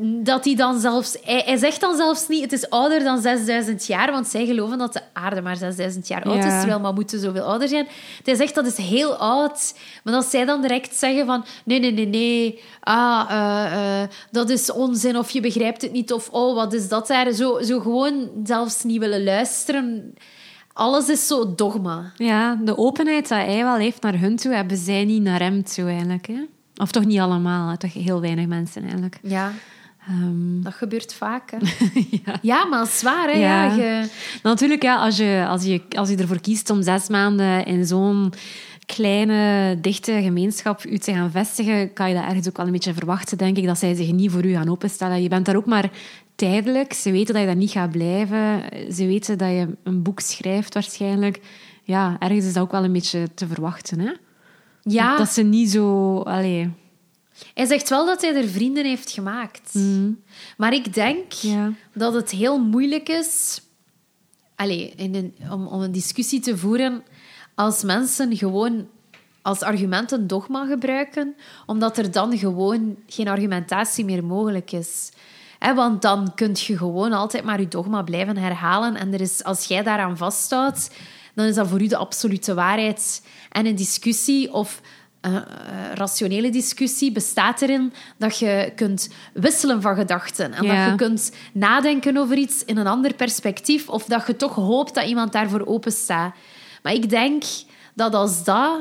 Dat hij dan zelfs... Hij, hij zegt dan zelfs niet, het is ouder dan 6000 jaar, want zij geloven dat de aarde maar 6000 jaar oud is, terwijl mammoeten zoveel ouder zijn. Hij zegt, dat is heel oud. Maar dat zij dan direct zeggen van... Nee, nee, nee, nee. Ah, eh, eh, dat is onzin, of je begrijpt het niet, of oh, wat is dat daar? Zo, zo gewoon zelfs niet willen luisteren... Alles is zo dogma. Ja, de openheid dat hij wel heeft naar hun toe, hebben zij niet naar hem toe eigenlijk. Hè? Of toch niet allemaal, hè? toch heel weinig mensen eigenlijk. Ja, Ehm, dat gebeurt vaak. Hè. ja. Ja, maar het is waar. Hè? Ja. Ja. je- Natuurlijk, ja, als, je, als, je, als je ervoor kiest om zes maanden in zo'n kleine, dichte gemeenschap u te gaan vestigen, kan je dat ergens ook wel een beetje verwachten, denk ik, dat zij zich niet voor u gaan openstellen. Je bent daar ook maar tijdelijk. Ze weten dat je daar niet gaat blijven. Ze weten dat je een boek schrijft waarschijnlijk. Ja, ergens is dat ook wel een beetje te verwachten, hè? ja, Dat ze niet zo... Allee, hij zegt wel dat hij er vrienden heeft gemaakt. Maar ik denk ja. dat het heel moeilijk is allee, in een, om, om een discussie te voeren als mensen gewoon als argument een dogma gebruiken, omdat er dan gewoon geen argumentatie meer mogelijk is. Want dan kun je gewoon altijd maar je dogma blijven herhalen. En er is, als jij daaraan vasthoudt, dan is dat voor u de absolute waarheid. En een discussie of eh, eh, rationele discussie bestaat erin dat je kunt wisselen van gedachten. En Ja. dat je kunt nadenken over iets in een ander perspectief. Of dat je toch hoopt dat iemand daarvoor openstaat. Maar ik denk dat als dat...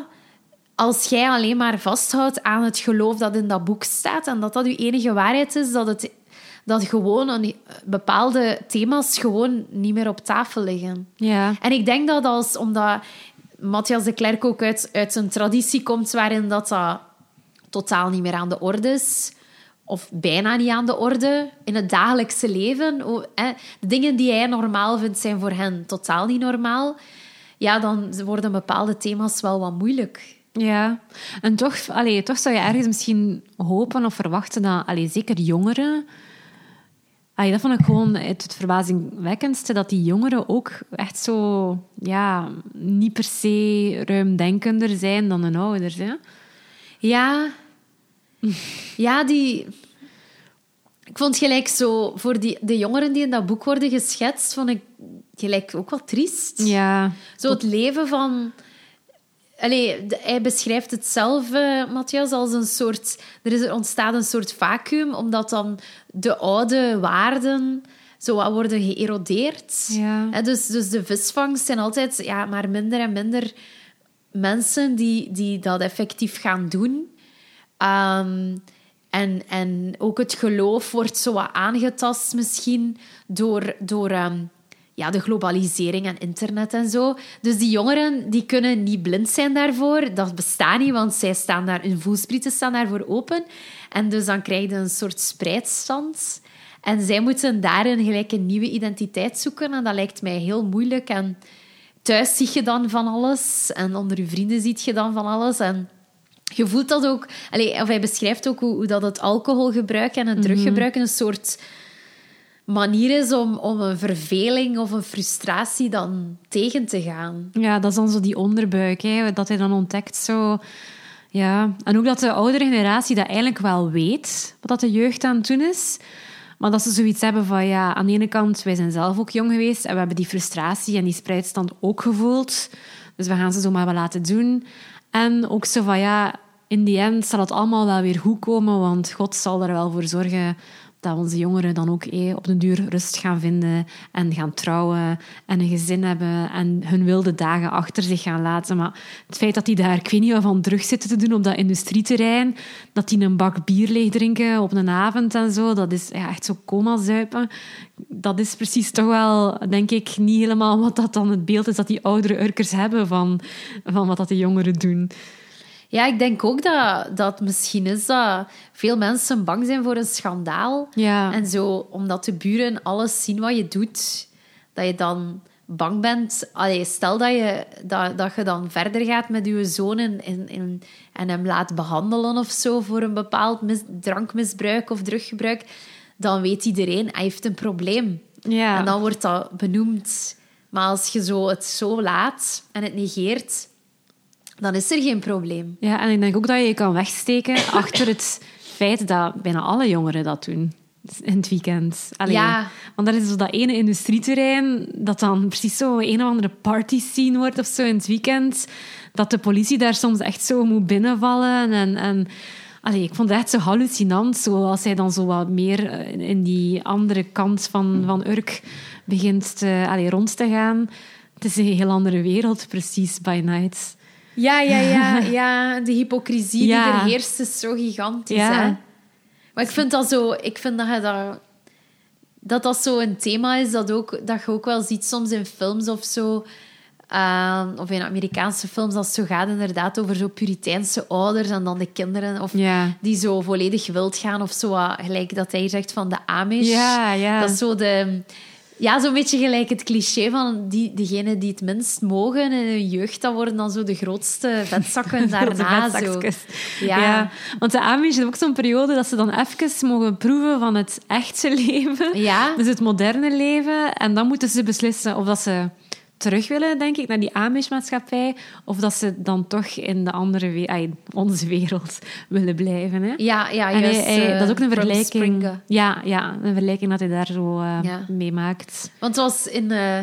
Als jij alleen maar vasthoudt aan het geloof dat in dat boek staat en dat dat je enige waarheid is, dat, het, dat gewoon een, bepaalde thema's gewoon niet meer op tafel liggen. Ja. En ik denk dat als, omdat Matthias de Klerk ook uit, uit een traditie komt waarin dat, dat totaal niet meer aan de orde is, of bijna niet aan de orde in het dagelijkse leven. De dingen die hij normaal vindt, zijn voor hen totaal niet normaal. Ja, dan worden bepaalde thema's wel wat moeilijk. Ja, en toch, allee, toch zou je ergens misschien hopen of verwachten dat, allee, zeker jongeren, allee, dat vond ik gewoon het, het verbazingwekkendste, dat die jongeren ook echt zo, ja, niet per se ruimdenkender zijn dan hun ouders. Hè? Ja, ja die... Ik vond gelijk zo... Voor die, de jongeren die in dat boek worden geschetst, vond ik gelijk ook wel triest. Ja, Zo het leven van... Allee, de- hij beschrijft het zelf, eh, Matthias, als een soort... Er is, er ontstaat een soort vacuüm, omdat dan de oude waarden zo wat worden geërodeerd. Ja. Dus, dus de visvangst zijn altijd ja, maar minder en minder mensen die, die dat effectief gaan doen. Ehm, En, en ook het geloof wordt zo wat aangetast misschien door, door ehm, ja, de globalisering en internet en zo. Dus die jongeren die kunnen niet blind zijn daarvoor. Dat bestaat niet, want zij staan daar, hun voelsprieten staan daarvoor open. En dus dan krijg je een soort spreidstand. En zij moeten daarin gelijk een nieuwe identiteit zoeken. En dat lijkt mij heel moeilijk. En thuis zie je dan van alles. En onder je vrienden zie je dan van alles. En je voelt dat ook... Allez, of hij beschrijft ook hoe, hoe dat het alcoholgebruik en het druggebruik een soort manier is om, om een verveling of een frustratie dan tegen te gaan. Ja, dat is dan zo die onderbuik, hè, dat hij dan ontdekt zo... Ja, en ook dat de oudere generatie dat eigenlijk wel weet, wat dat de jeugd aan het doen is. Maar dat ze zoiets hebben van, ja, aan de ene kant, wij zijn zelf ook jong geweest en we hebben die frustratie en die spreidstand ook gevoeld. Dus we gaan ze zo maar wel laten doen. En ook zo van, ja, in die end zal het allemaal wel weer goed komen, want God zal er wel voor zorgen dat onze jongeren dan ook eh, op den duur rust gaan vinden en gaan trouwen en een gezin hebben en hun wilde dagen achter zich gaan laten. Maar het feit dat die daar, ik weet niet wat van terug zitten te doen op dat industrieterrein, dat die een bak bier leeg drinken op een avond en zo, dat is ja, echt zo coma zuipen. Dat is precies toch wel, denk ik, niet helemaal wat dat dan het beeld is dat die oudere urkers hebben van, van wat dat de jongeren doen. Ja, ik denk ook dat, dat misschien is dat veel mensen bang zijn voor een schandaal. Ja. En zo, omdat de buren alles zien wat je doet, dat je dan bang bent. Allee, stel dat je, dat, dat je dan verder gaat met je zoon en, en, en hem laat behandelen of zo voor een bepaald mis, drankmisbruik of druggebruik, dan weet iedereen, hij heeft een probleem. Ja. En dan wordt dat benoemd. Maar als je zo het zo laat en het negeert, dan is er geen probleem. Ja, en ik denk ook dat je je kan wegsteken achter het feit dat bijna alle jongeren dat doen. In het weekend. Allee, Ja. Want dat is zo dat ene industrieterrein dat dan precies zo een of andere party scene wordt of zo in het weekend. Dat de politie daar soms echt zo moet binnenvallen. En, en allee, ik vond het echt zo hallucinant. Zo als hij dan zo wat meer eh, in die andere kant van, van Urk begint te, allee, rond te gaan. Het is een heel andere wereld, precies, by night. Ja, ja, ja, ja. De hypocrisie Ja. die er heerst is zo gigantisch. Ja. Hè? Maar ik vind dat zo... Ik vind dat je dat... Dat dat zo een thema is dat, ook, dat je ook wel ziet soms in films of zo. eh, of in Amerikaanse films, dat het zo gaat inderdaad over zo Puriteinse ouders en dan de kinderen. Of Ja. die zo volledig wild gaan of zo. Gelijk dat hij zegt van de Amish. Ja, ja. Dat is zo de... Ja, zo'n beetje gelijk het cliché van die, degenen die het minst mogen in hun jeugd, dat worden dan zo de grootste vetzakken daarna. Zo. Ja. Ja. Want de Amish is ook zo'n periode dat ze dan even mogen proeven van het echte leven. Ja. Dus het moderne leven. En dan moeten ze beslissen of dat ze terug willen, denk ik, naar die Amish-maatschappij. Of dat ze dan toch in de andere we- onze wereld willen blijven. Hè? Ja, ja, En juist. hij- eh, dat is ook een vergelijking. Ja, ja, een vergelijking dat hij daar zo eh, Ja. mee maakt. Want was in eh,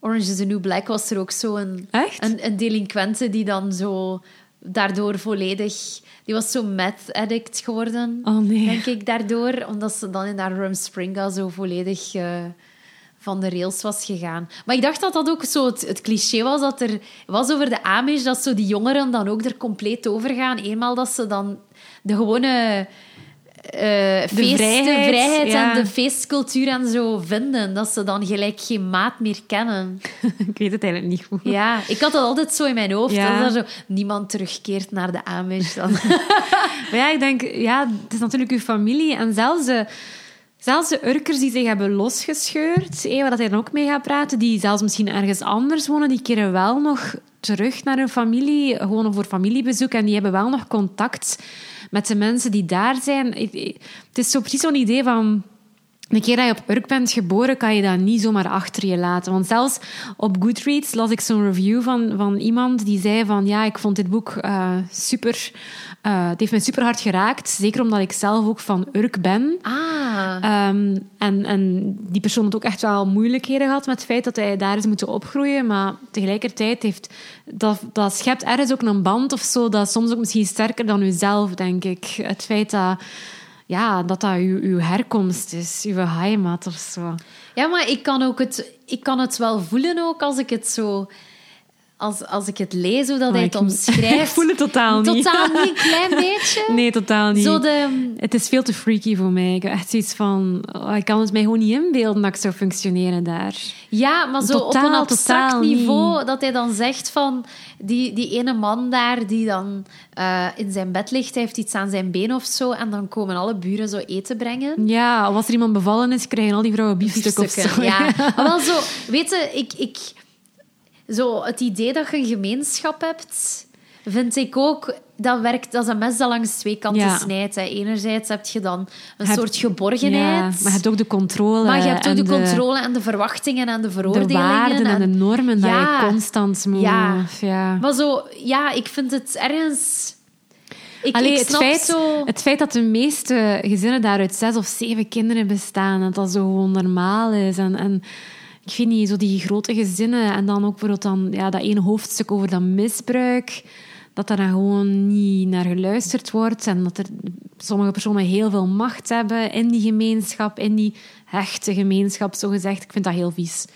Orange is the New Black was er ook zo een, Echt? een, een delinquente die dan zo daardoor volledig... Die was zo meth addict geworden, Oh nee. denk ik, daardoor. Omdat ze dan in dat Rum Springa zo volledig eh, van de rails was gegaan. Maar ik dacht dat dat ook zo het, het cliché was dat er was over de Amish, dat zo die jongeren dan ook er compleet over gaan. Eenmaal dat ze dan de gewone... feest, vrijheid, de vrijheid ja. en de feestcultuur en zo vinden. Dat ze dan gelijk geen maat meer kennen. ik weet het eigenlijk niet goed. Ja, ik had dat altijd zo in mijn hoofd. Ja. Dat er zo, niemand terugkeert naar de Amish. Dan. Maar ja, ik denk, ja, het is natuurlijk uw familie. En zelfs de, zelfs de Urkers die zich hebben losgescheurd, eh, waar hij dan ook mee gaat praten, die zelfs misschien ergens anders wonen, die keren wel nog terug naar hun familie, gewoon voor familiebezoek. En die hebben wel nog contact met de mensen die daar zijn. Het is zo precies zo'n idee van... Een keer dat je op Urk bent geboren, kan je dat niet zomaar achter je laten. Want zelfs op Goodreads las ik zo'n review van, van iemand die zei van... Ja, ik vond dit boek eh, super... eh, het heeft me super hard geraakt. Zeker omdat ik zelf ook van Urk ben. Ah, Ehm, en, en die persoon had ook echt wel moeilijkheden gehad met het feit dat hij daar is moeten opgroeien. Maar tegelijkertijd heeft dat, dat schept ergens ook een band of zo. Dat soms ook misschien sterker dan uzelf, denk ik. Het feit dat ja, dat, dat uw, uw herkomst is, uw heimat of zo. ja, maar ik kan, ook het, ik kan het wel voelen ook als ik het zo... als, als ik het lees, hoe dat hij het ik- omschrijft... Ik voel het totaal niet. Totaal niet, een klein beetje. Nee, totaal niet. Zo de... Het is veel te freaky voor mij. Ik heb echt zoiets van... oh, ik kan het mij gewoon niet inbeelden dat ik zou functioneren daar. Ja, maar zo op een abstract niveau, niet. dat hij dan zegt van... Die, die ene man daar, die dan eh, in zijn bed ligt, hij heeft iets aan zijn been of zo, en dan komen alle buren zo eten brengen. Ja, als er iemand bevallen is, krijgen al die vrouwen biefstuk of zo. Biefstukken, ja. Maar wel zo, weet je, ik, ik, zo het idee dat je een gemeenschap hebt, vind ik ook, dat werkt, dat is een mes dat langs twee kanten Ja. snijdt. Hè. Enerzijds heb je dan een soort Ja, geborgenheid. maar je hebt ook de controle. maar je hebt ook en de controle en de verwachtingen en de De veroordelingen. waarden en de normen dat Ja. je constant moet... Ja. ja. Maar zo, ja, ik vind het ergens... Ik, Allee, ik het, feit, zo... het feit dat de meeste gezinnen daar uit zes of zeven kinderen bestaan, en dat zo gewoon normaal is. En, en ik vind niet, zo die grote gezinnen, en dan ook bijvoorbeeld dan, ja, dat ene hoofdstuk over dat misbruik, dat daar dan gewoon niet naar geluisterd wordt. En dat er sommige personen heel veel macht hebben in die gemeenschap, in die hechte gemeenschap, zo gezegd. Ik vind dat heel vies.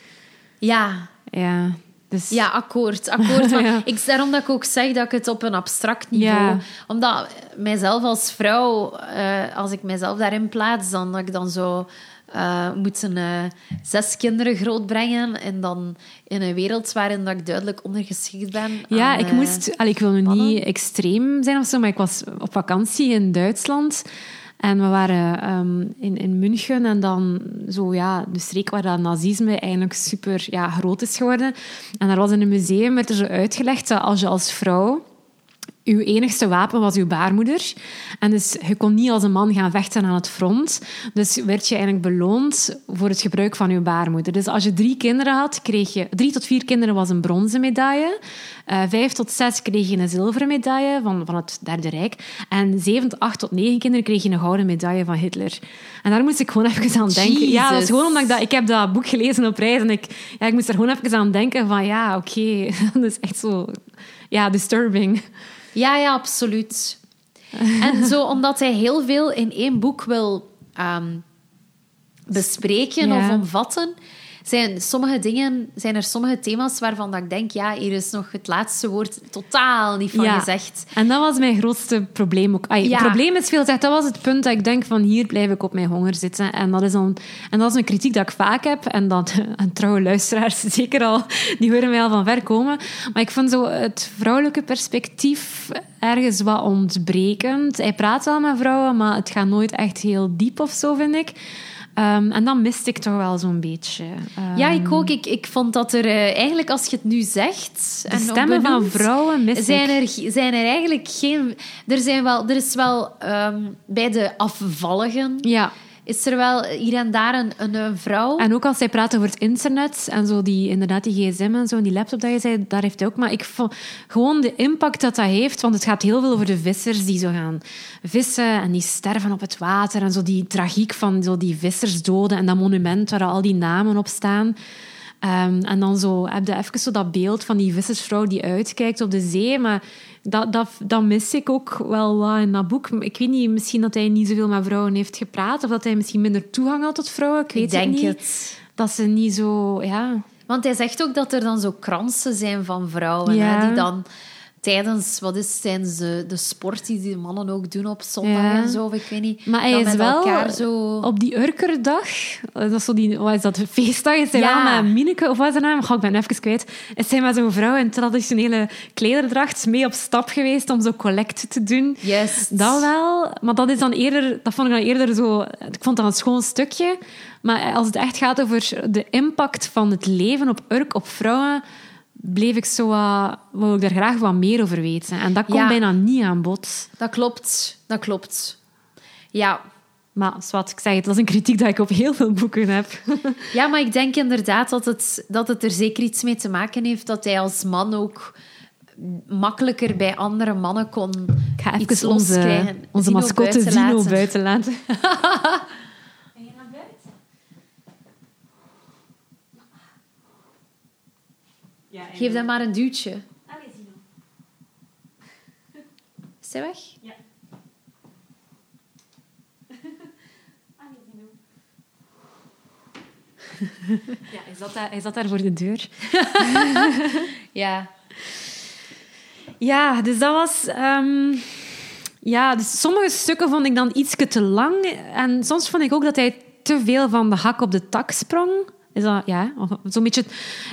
Ja, Ja, dus... Ja, akkoord. akkoord. Maar Ja. ik, daarom dat ik ook zeg dat ik het op een abstract niveau... Ja. Omdat mijzelf als vrouw, eh, als ik mijzelf daarin plaats, dan dat ik dan zo... moeten eh, zes kinderen grootbrengen en dan in een wereld waarin dat ik duidelijk ondergeschikt ben. Ja, aan, ik eh, moest... allee, ik wil nu mannen. niet extreem zijn of zo, maar ik was op vakantie in Duitsland. En we waren ehm, in, in München en dan zo, ja, de streek waar dat nazisme eigenlijk super ja, groot is geworden. En daar was in een museum werd er zo uitgelegd dat als je als vrouw... Uw enigste wapen was uw baarmoeder. En dus je kon niet als een man gaan vechten aan het front. Dus werd je eigenlijk beloond voor het gebruik van uw baarmoeder. Dus als je drie kinderen had, kreeg je... Drie tot vier kinderen was een bronzen medaille. Eh, vijf tot zes kreeg je een zilveren medaille van, van het Derde Rijk. En zeven tot acht tot negen kinderen kreeg je een gouden medaille van Hitler. En daar moest ik gewoon even aan denken. Ja, dat is gewoon omdat ik dat... Ik heb dat boek gelezen op reis en ik, ja, ik moest er gewoon even aan denken van... Ja, oké, dat is echt zo... Ja, disturbing. Ja, ja, absoluut. en zo, omdat hij heel veel in één boek wil ehm, bespreken Ja. of omvatten, zijn, sommige dingen, zijn er sommige thema's waarvan dat ik denk, ja, hier is nog het laatste woord totaal niet van Ja. gezegd. En dat was mijn grootste probleem ook. Ja. Het probleem is veel gezegd, dat was het punt dat ik denk van hier blijf ik op mijn honger zitten. En dat is, dan, en dat is een kritiek dat ik vaak heb. En dat en trouwe luisteraars zeker al, die horen mij al van ver komen. Maar ik vind zo het vrouwelijke perspectief ergens wat ontbrekend. Hij praat wel met vrouwen, maar het gaat nooit echt heel diep of zo, vind ik. Ehm, en dat miste ik toch wel zo'n beetje. Ehm, Ja, ik ook. Ik, ik vond dat er eh, eigenlijk, als je het nu zegt... de stemmen van vrouwen mis zijn ik. er, zijn er eigenlijk geen... Er, zijn wel, er is wel ehm, bij de afvalligen... Ja. Is er wel hier en daar een, een, vrouw? En ook als hij praat over het internet en zo die, inderdaad die gsm en zo, en die laptop dat je zei, daar heeft hij ook... Maar ik vond gewoon de impact dat dat heeft, want het gaat heel veel over de vissers die zo gaan vissen en die sterven op het water en zo die tragiek van zo die vissersdoden en dat monument waar al die namen op staan. Ehm, en dan zo heb je even zo dat beeld van die vissersvrouw die uitkijkt op de zee, maar dat, dat, dat mis ik ook wel wat in dat boek. Ik weet niet, misschien dat hij niet zoveel met vrouwen heeft gepraat, of dat hij misschien minder toegang had tot vrouwen, ik weet ik denk het niet. het. Dat ze niet zo, ja. Want hij zegt ook dat er dan zo kransen zijn van vrouwen, Ja. hè, die dan tijdens, wat is tijdens de, de sport die die mannen ook doen op zondag Ja. en zo, of ik weet niet. Maar hij is wel zo... op die Urkerdag, eh, dat is zo die, wat is dat, feestdag, is hij Ja. wel met Mineke, of wat is haar naam? Goh, ik ben even kwijt. Is hij met zo'n vrouw in traditionele klederdracht mee op stap geweest om zo collect te doen? Yes. Dat wel, maar dat is dan eerder, dat vond ik dan eerder zo, ik vond dat een schoon stukje. Maar als het echt gaat over de impact van het leven op Urk, op vrouwen, bleef ik zo wat, wou ik daar graag wat meer over weten. En dat komt Ja. bijna niet aan bod. Dat klopt, dat klopt. Ja. Maar zwart, ik zeg het, dat is een kritiek dat ik op heel veel boeken heb. ja, maar ik denk inderdaad dat het, dat het er zeker iets mee te maken heeft dat hij als man ook makkelijker bij andere mannen kon Ik ga iets even onze, loskrijgen. onze mascotte buiten Zino laten. buiten laten. Geef hem maar een duwtje. Is hij weg? Ja. Ja, hij zat, daar, hij zat daar voor de deur. Ja. Ja, dus dat was... ehm, ja, dus sommige stukken vond ik dan iets te lang. En soms vond ik ook dat hij te veel van de hak op de tak sprong. Is dat, ja, zo'n beetje...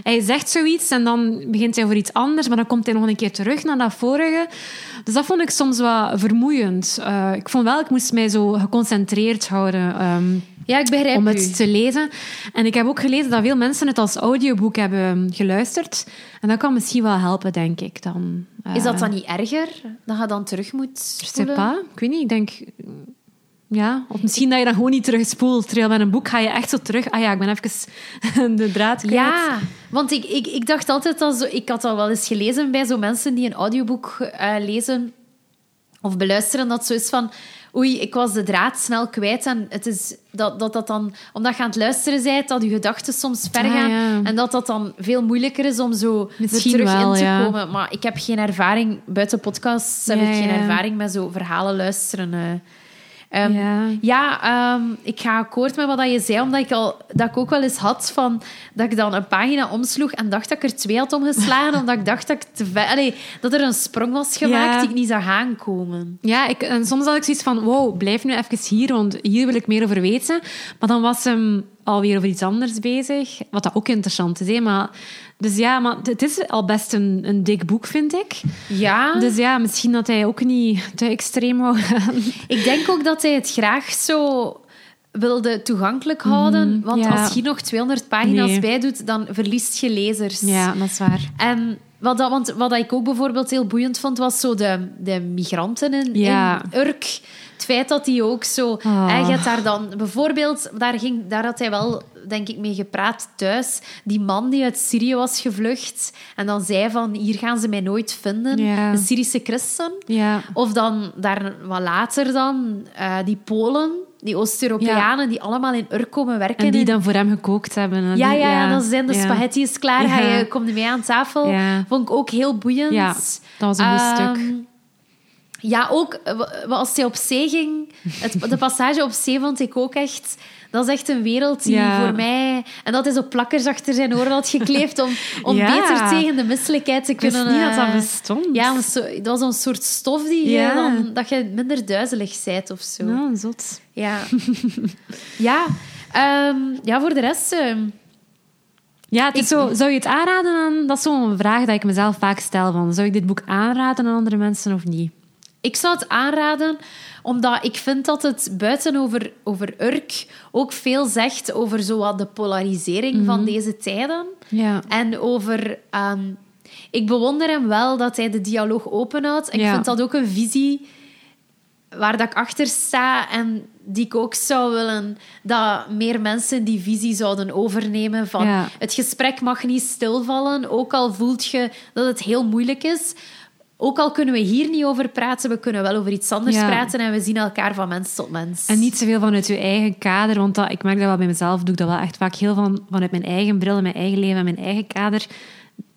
Hij zegt zoiets en dan begint hij over iets anders, maar dan komt hij nog een keer terug naar dat vorige. Dus dat vond ik soms wat vermoeiend. Eh, ik vond wel, ik moest mij zo geconcentreerd houden ehm, Ja, ik begrijp om u. het te lezen. En ik heb ook gelezen dat veel mensen het als audioboek hebben geluisterd. En dat kan misschien wel helpen, denk ik. Dan, eh, Is dat dan niet erger? Dat je dan terug moet spoelen? Ik weet niet, ik denk... Ja, of misschien dat je dan gewoon niet terugspoelt. Terwijl met een boek ga je echt zo terug... Ah ja, ik ben even de draad kwijt. Ja, want ik, ik, ik dacht altijd dat zo... Ik had al wel eens gelezen bij zo mensen die een audioboek eh, lezen of beluisteren, dat zo is van... Oei, ik was de draad snel kwijt. En het is dat, dat dat dan... Omdat je aan het luisteren bent, dat je gedachten soms ver Ah, gaan. ja. En dat dat dan veel moeilijker is om zo Misschien er terug wel, in te ja. komen. Maar ik heb geen ervaring... Buiten podcasts heb ik geen ervaring met zo verhalen luisteren. eh. Ehm, Ja. ja, ehm, ik ga akkoord met wat je zei, omdat ik, al, dat ik ook wel eens had van, dat ik dan een pagina omsloeg en dacht dat ik er twee had omgeslagen, omdat ik dacht dat, ik te ver, allee, dat er een sprong was gemaakt Ja. die ik niet zag aankomen. Ja, ik, en soms had ik zoiets van, wow, blijf nu even hier, want hier wil ik meer over weten. Maar dan was hem alweer over iets anders bezig, wat dat ook interessant is. Hè? Maar, dus ja, maar het is al best een, een dik boek, vind ik. Ja, Dus ja, misschien dat hij ook niet te extreem wou gaan. ik denk ook dat hij het graag zo wilde toegankelijk houden, want Mhm, ja. als je nog 200 pagina's Nee. bij doet, dan verliest je lezers. Ja, dat is waar. En wat, dat, want wat ik ook bijvoorbeeld heel boeiend vond, was zo de, de migranten in, Ja. in Urk. Het feit dat die ook zo... Ah. je hebt daar dan bijvoorbeeld... Daar, ging, daar had hij wel, denk ik, mee gepraat thuis. Die man die uit Syrië was gevlucht. En dan zei van, hier gaan ze mij nooit vinden. Ja. Een Syrische christen. Ja. Of dan, daar wat later dan, eh, die Polen... Die Oost-Europeanen die allemaal in Urk komen werken. En die dan voor hem gekookt hebben. En ja, die- ja, ja, dan zijn de ja. spaghetti is klaar. Ga je, kom je mee aan tafel. Vond ik ook heel boeiend. Ja, dat was een goed Ehm, stuk. Ja, ook eh, als hij op zee ging, het, de passage op zee vond ik ook echt... Dat is echt een wereld die Ja. voor mij... En dat hij zo plakkers achter zijn oren had gekleefd om, om Ja. beter tegen de misselijkheid te Ik wist kunnen... niet dat dat eh, bestond. Ja, dat was een soort stof die je Ja. dan, dat je minder duizelig bent of zo. Ja, zot. Ja. ja. Ehm, ja, voor de rest... ehm, Ja, het is Ik- zo, zou je het aanraden aan... Dat is zo'n vraag die ik mezelf vaak stel. Van, zou ik dit boek aanraden aan andere mensen of niet? Ik zou het aanraden, omdat ik vind dat het buiten over, over Urk ook veel zegt over zo wat de polarisering van deze tijden. Ja. En over... ehm, ik bewonder hem wel dat hij de dialoog openhoudt. En ik vind dat ook een visie waar dat ik achter sta en die ik ook zou willen dat meer mensen die visie zouden overnemen van Ja. het gesprek mag niet stilvallen, ook al voelt je dat het heel moeilijk is. Ook al kunnen we hier niet over praten, we kunnen wel over iets anders Ja. praten en we zien elkaar van mens tot mens. En niet zoveel vanuit je eigen kader, want dat, ik merk dat wel bij mezelf, doe ik dat wel echt vaak heel van, vanuit mijn eigen bril, en mijn eigen leven en mijn eigen kader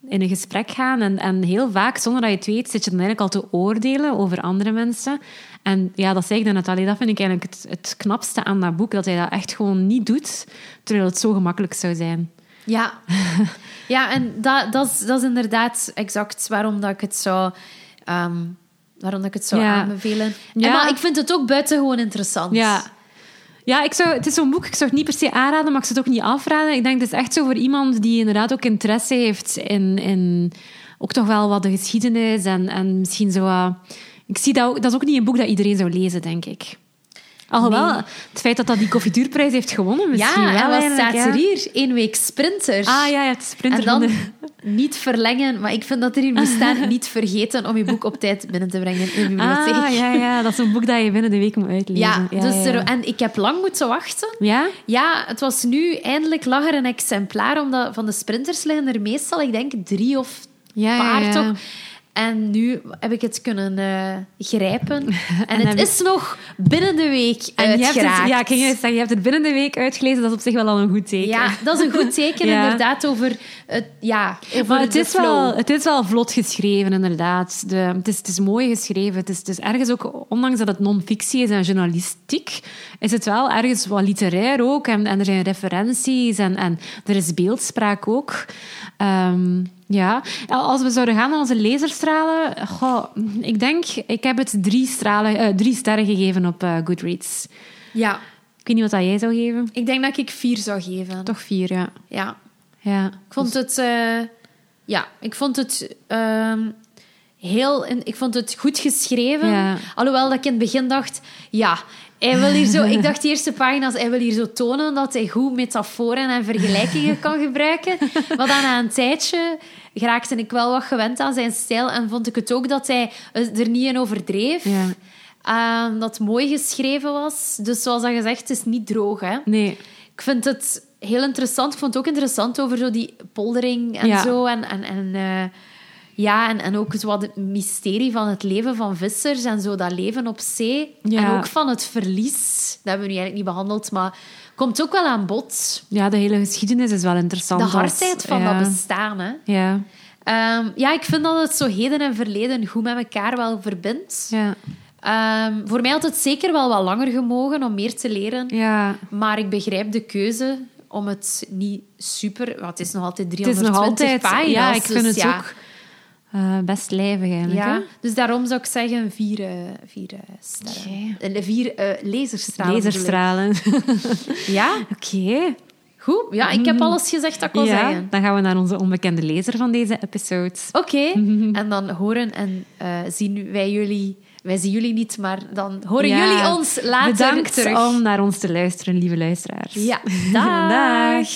in een gesprek gaan. En, en heel vaak, zonder dat je het weet, zit je dan eigenlijk al te oordelen over andere mensen. En ja, dat zei ik dan net al, dat vind ik eigenlijk het, het knapste aan dat boek, dat hij dat echt gewoon niet doet, terwijl het zo gemakkelijk zou zijn. Ja, ja en dat, dat, is, dat is inderdaad exact waarom dat ik het zou, ehm, waarom dat ik het zou Ja. aanbevelen. Ja. En, maar ik vind het ook buitengewoon interessant. Ja. Ja, ik zou, het is zo'n boek, ik zou het niet per se aanraden, maar ik zou het ook niet afraden. Ik denk, het is echt zo voor iemand die inderdaad ook interesse heeft in, in ook toch wel wat de geschiedenis en, en misschien zo... ik zie dat ook, dat is ook niet een boek dat iedereen zou lezen, denk ik. Alhoewel, Nee. het feit dat dat die koffiedurprijs heeft gewonnen, misschien Ja, wel en wat staat ja. er hier? Eén week sprinter. Ah ja, ja, het sprinter en dan de- niet verlengen, maar ik vind dat er hier moet staan, niet vergeten om je boek op tijd binnen te brengen in de bibliotheek. Ah, ja, ja, dat is een boek dat je binnen de week moet uitlezen. Ja, dus ja, Er, ja. en ik heb lang moeten wachten. Ja? Ja, het was nu eindelijk lag er een exemplaar, omdat van de sprinters liggen er meestal, ik denk, drie of Ja, ja, paar ja. toch. En nu heb ik het kunnen eh, grijpen. En, het is nog binnen de week En je hebt het, ja, ik ging juist zeggen, je hebt het binnen de week uitgelezen, dat is op zich wel al een goed teken. Ja, dat is een goed teken, Ja. inderdaad, over het, ja, over Maar het is, flow. wel, het is wel vlot geschreven, inderdaad. De, het, is, het is mooi geschreven. Het is, het is ergens ook, ondanks dat het non-fictie is en journalistiek, is het wel ergens wat literair ook. En, en er zijn referenties en, en er is beeldspraak ook. Ehm, Ja, als we zouden gaan naar onze laserstralen, goh, ik denk, ik heb het drie, stralen, eh, drie sterren gegeven op eh, Goodreads. Ja, Ik weet niet wat dat jij zou geven. ik denk dat ik vier zou geven. Toch vier, ja. Ja. ja. Ik vond het... eh, ja, ik vond het... ehm, heel... Ik vond het goed geschreven. Ja. Alhoewel dat ik in het begin dacht... Ja, hij wil hier zo... Ik dacht de eerste pagina's... Hij wil hier zo tonen dat hij goed metaforen en vergelijkingen kan gebruiken. Maar dan na een tijdje geraakte ik wel wat gewend aan zijn stijl. En vond ik het ook dat hij er niet in overdreef. Ja. Ehm, dat het mooi geschreven was. Dus zoals dat gezegd, het is niet droog, hè. Nee. Ik vind het heel interessant. Ik vond het ook interessant over zo die poldering en Ja. zo. En, en, en, eh, ja, en, en ook zo wat het mysterie van het leven van vissers en zo dat leven op zee. Ja. En ook van het verlies. Dat hebben we nu eigenlijk niet behandeld, maar komt ook wel aan bod. Ja, de hele geschiedenis is wel interessant. De als- hardheid van ja. dat bestaan. Hè. Ja, Ehm, ja, ik vind dat het zo heden en verleden goed met elkaar wel verbindt. ja, Ehm, voor mij had het zeker wel wat langer gemogen om meer te leren. ja. Maar ik begrijp de keuze om het niet super... want het is nog altijd Het is 320 nog altijd... pagina's. Ja, ik vind dus het ja. ook eh, best lijvig eigenlijk. Ja, hè? dus daarom zou ik zeggen vier, eh, vier eh, sterren. Vier laserstralen. Laserstralen. Ja, Oké. goed. Ja, ik heb alles gezegd dat ik wil Ja, zeggen. dan gaan we naar onze onbekende lezer van deze episode. Oké, en dan horen en zien wij jullie... Wij zien jullie niet, maar dan horen Ja. jullie ons later Bedankt terug. om naar ons te luisteren, lieve luisteraars. Ja, dag. Dag.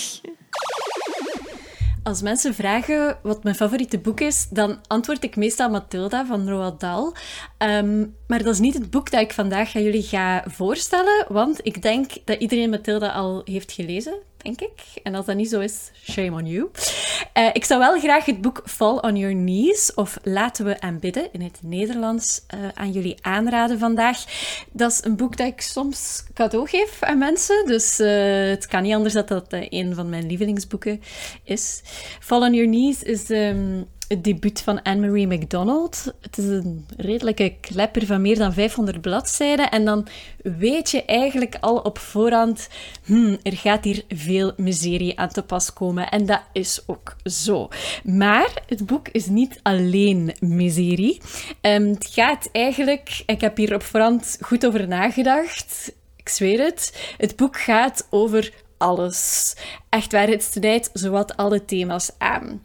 Als mensen vragen wat mijn favoriete boek is, dan antwoord ik meestal Mathilda van Roald Dahl. Ehm, maar dat is niet het boek dat ik vandaag aan jullie ga voorstellen, want ik denk dat iedereen Mathilda al heeft gelezen, denk ik. En als dat niet zo is, shame on you. Eh, ik zou wel graag het boek Fall on Your Knees, of Laten we aanbidden, in het Nederlands, eh, aan jullie aanraden vandaag. Dat is een boek dat ik soms cadeau geef aan mensen, dus eh, het kan niet anders dat dat een van mijn lievelingsboeken is. Fall on Your Knees is ehm, het debuut van Anne-Marie MacDonald. Het is een redelijke klepper van meer dan 500 bladzijden. En dan weet je eigenlijk al op voorhand, hmm, er gaat hier veel miserie aan te pas komen. En dat is ook zo. Maar het boek is niet alleen miserie. Ehm, het gaat eigenlijk, ik heb hier op voorhand goed over nagedacht. Ik zweer het. Het boek gaat over alles. Echt waar, het snijdt zowat alle thema's aan.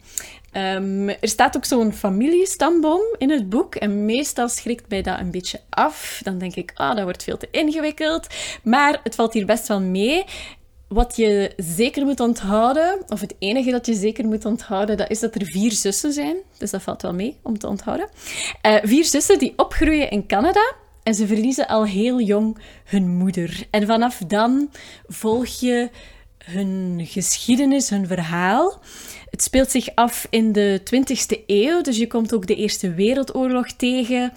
Ehm, er staat ook zo'n familiestamboom in het boek. En meestal schrikt mij dat een beetje af. Dan denk ik, ah, dat wordt veel te ingewikkeld. Maar het valt hier best wel mee. Wat je zeker moet onthouden, of het enige dat je zeker moet onthouden, dat is dat er vier zussen zijn. Dus dat valt wel mee om te onthouden. Eh, vier zussen die opgroeien in Canada. En ze verliezen al heel jong hun moeder. En vanaf dan volg je hun geschiedenis, hun verhaal. Het speelt zich af in de 20e eeuw, dus je komt ook de Eerste Wereldoorlog tegen.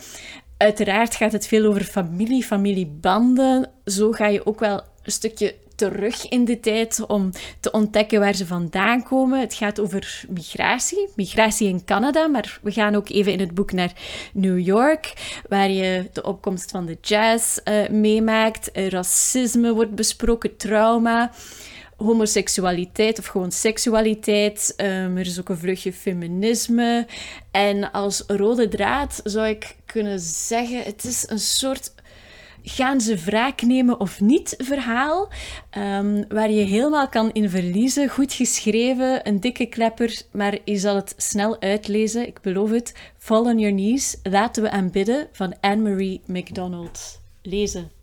Uiteraard gaat het veel over familie, familiebanden. Zo ga je ook wel een stukje terug in de tijd om te ontdekken waar ze vandaan komen. Het gaat over migratie, migratie in Canada, maar we gaan ook even in het boek naar New York, waar je de opkomst van de jazz eh, meemaakt. Racisme wordt besproken, trauma homoseksualiteit of gewoon seksualiteit. Ehm, er is ook een vluchtje feminisme. En als rode draad zou ik kunnen zeggen: het is een soort. Gaan ze wraak nemen of niet verhaal, ehm, waar je helemaal kan in verliezen. Goed geschreven, een dikke klepper, maar je zal het snel uitlezen. Ik beloof het. Fall on your knees, laten we aanbidden van Anne-Marie MacDonald. Lezen.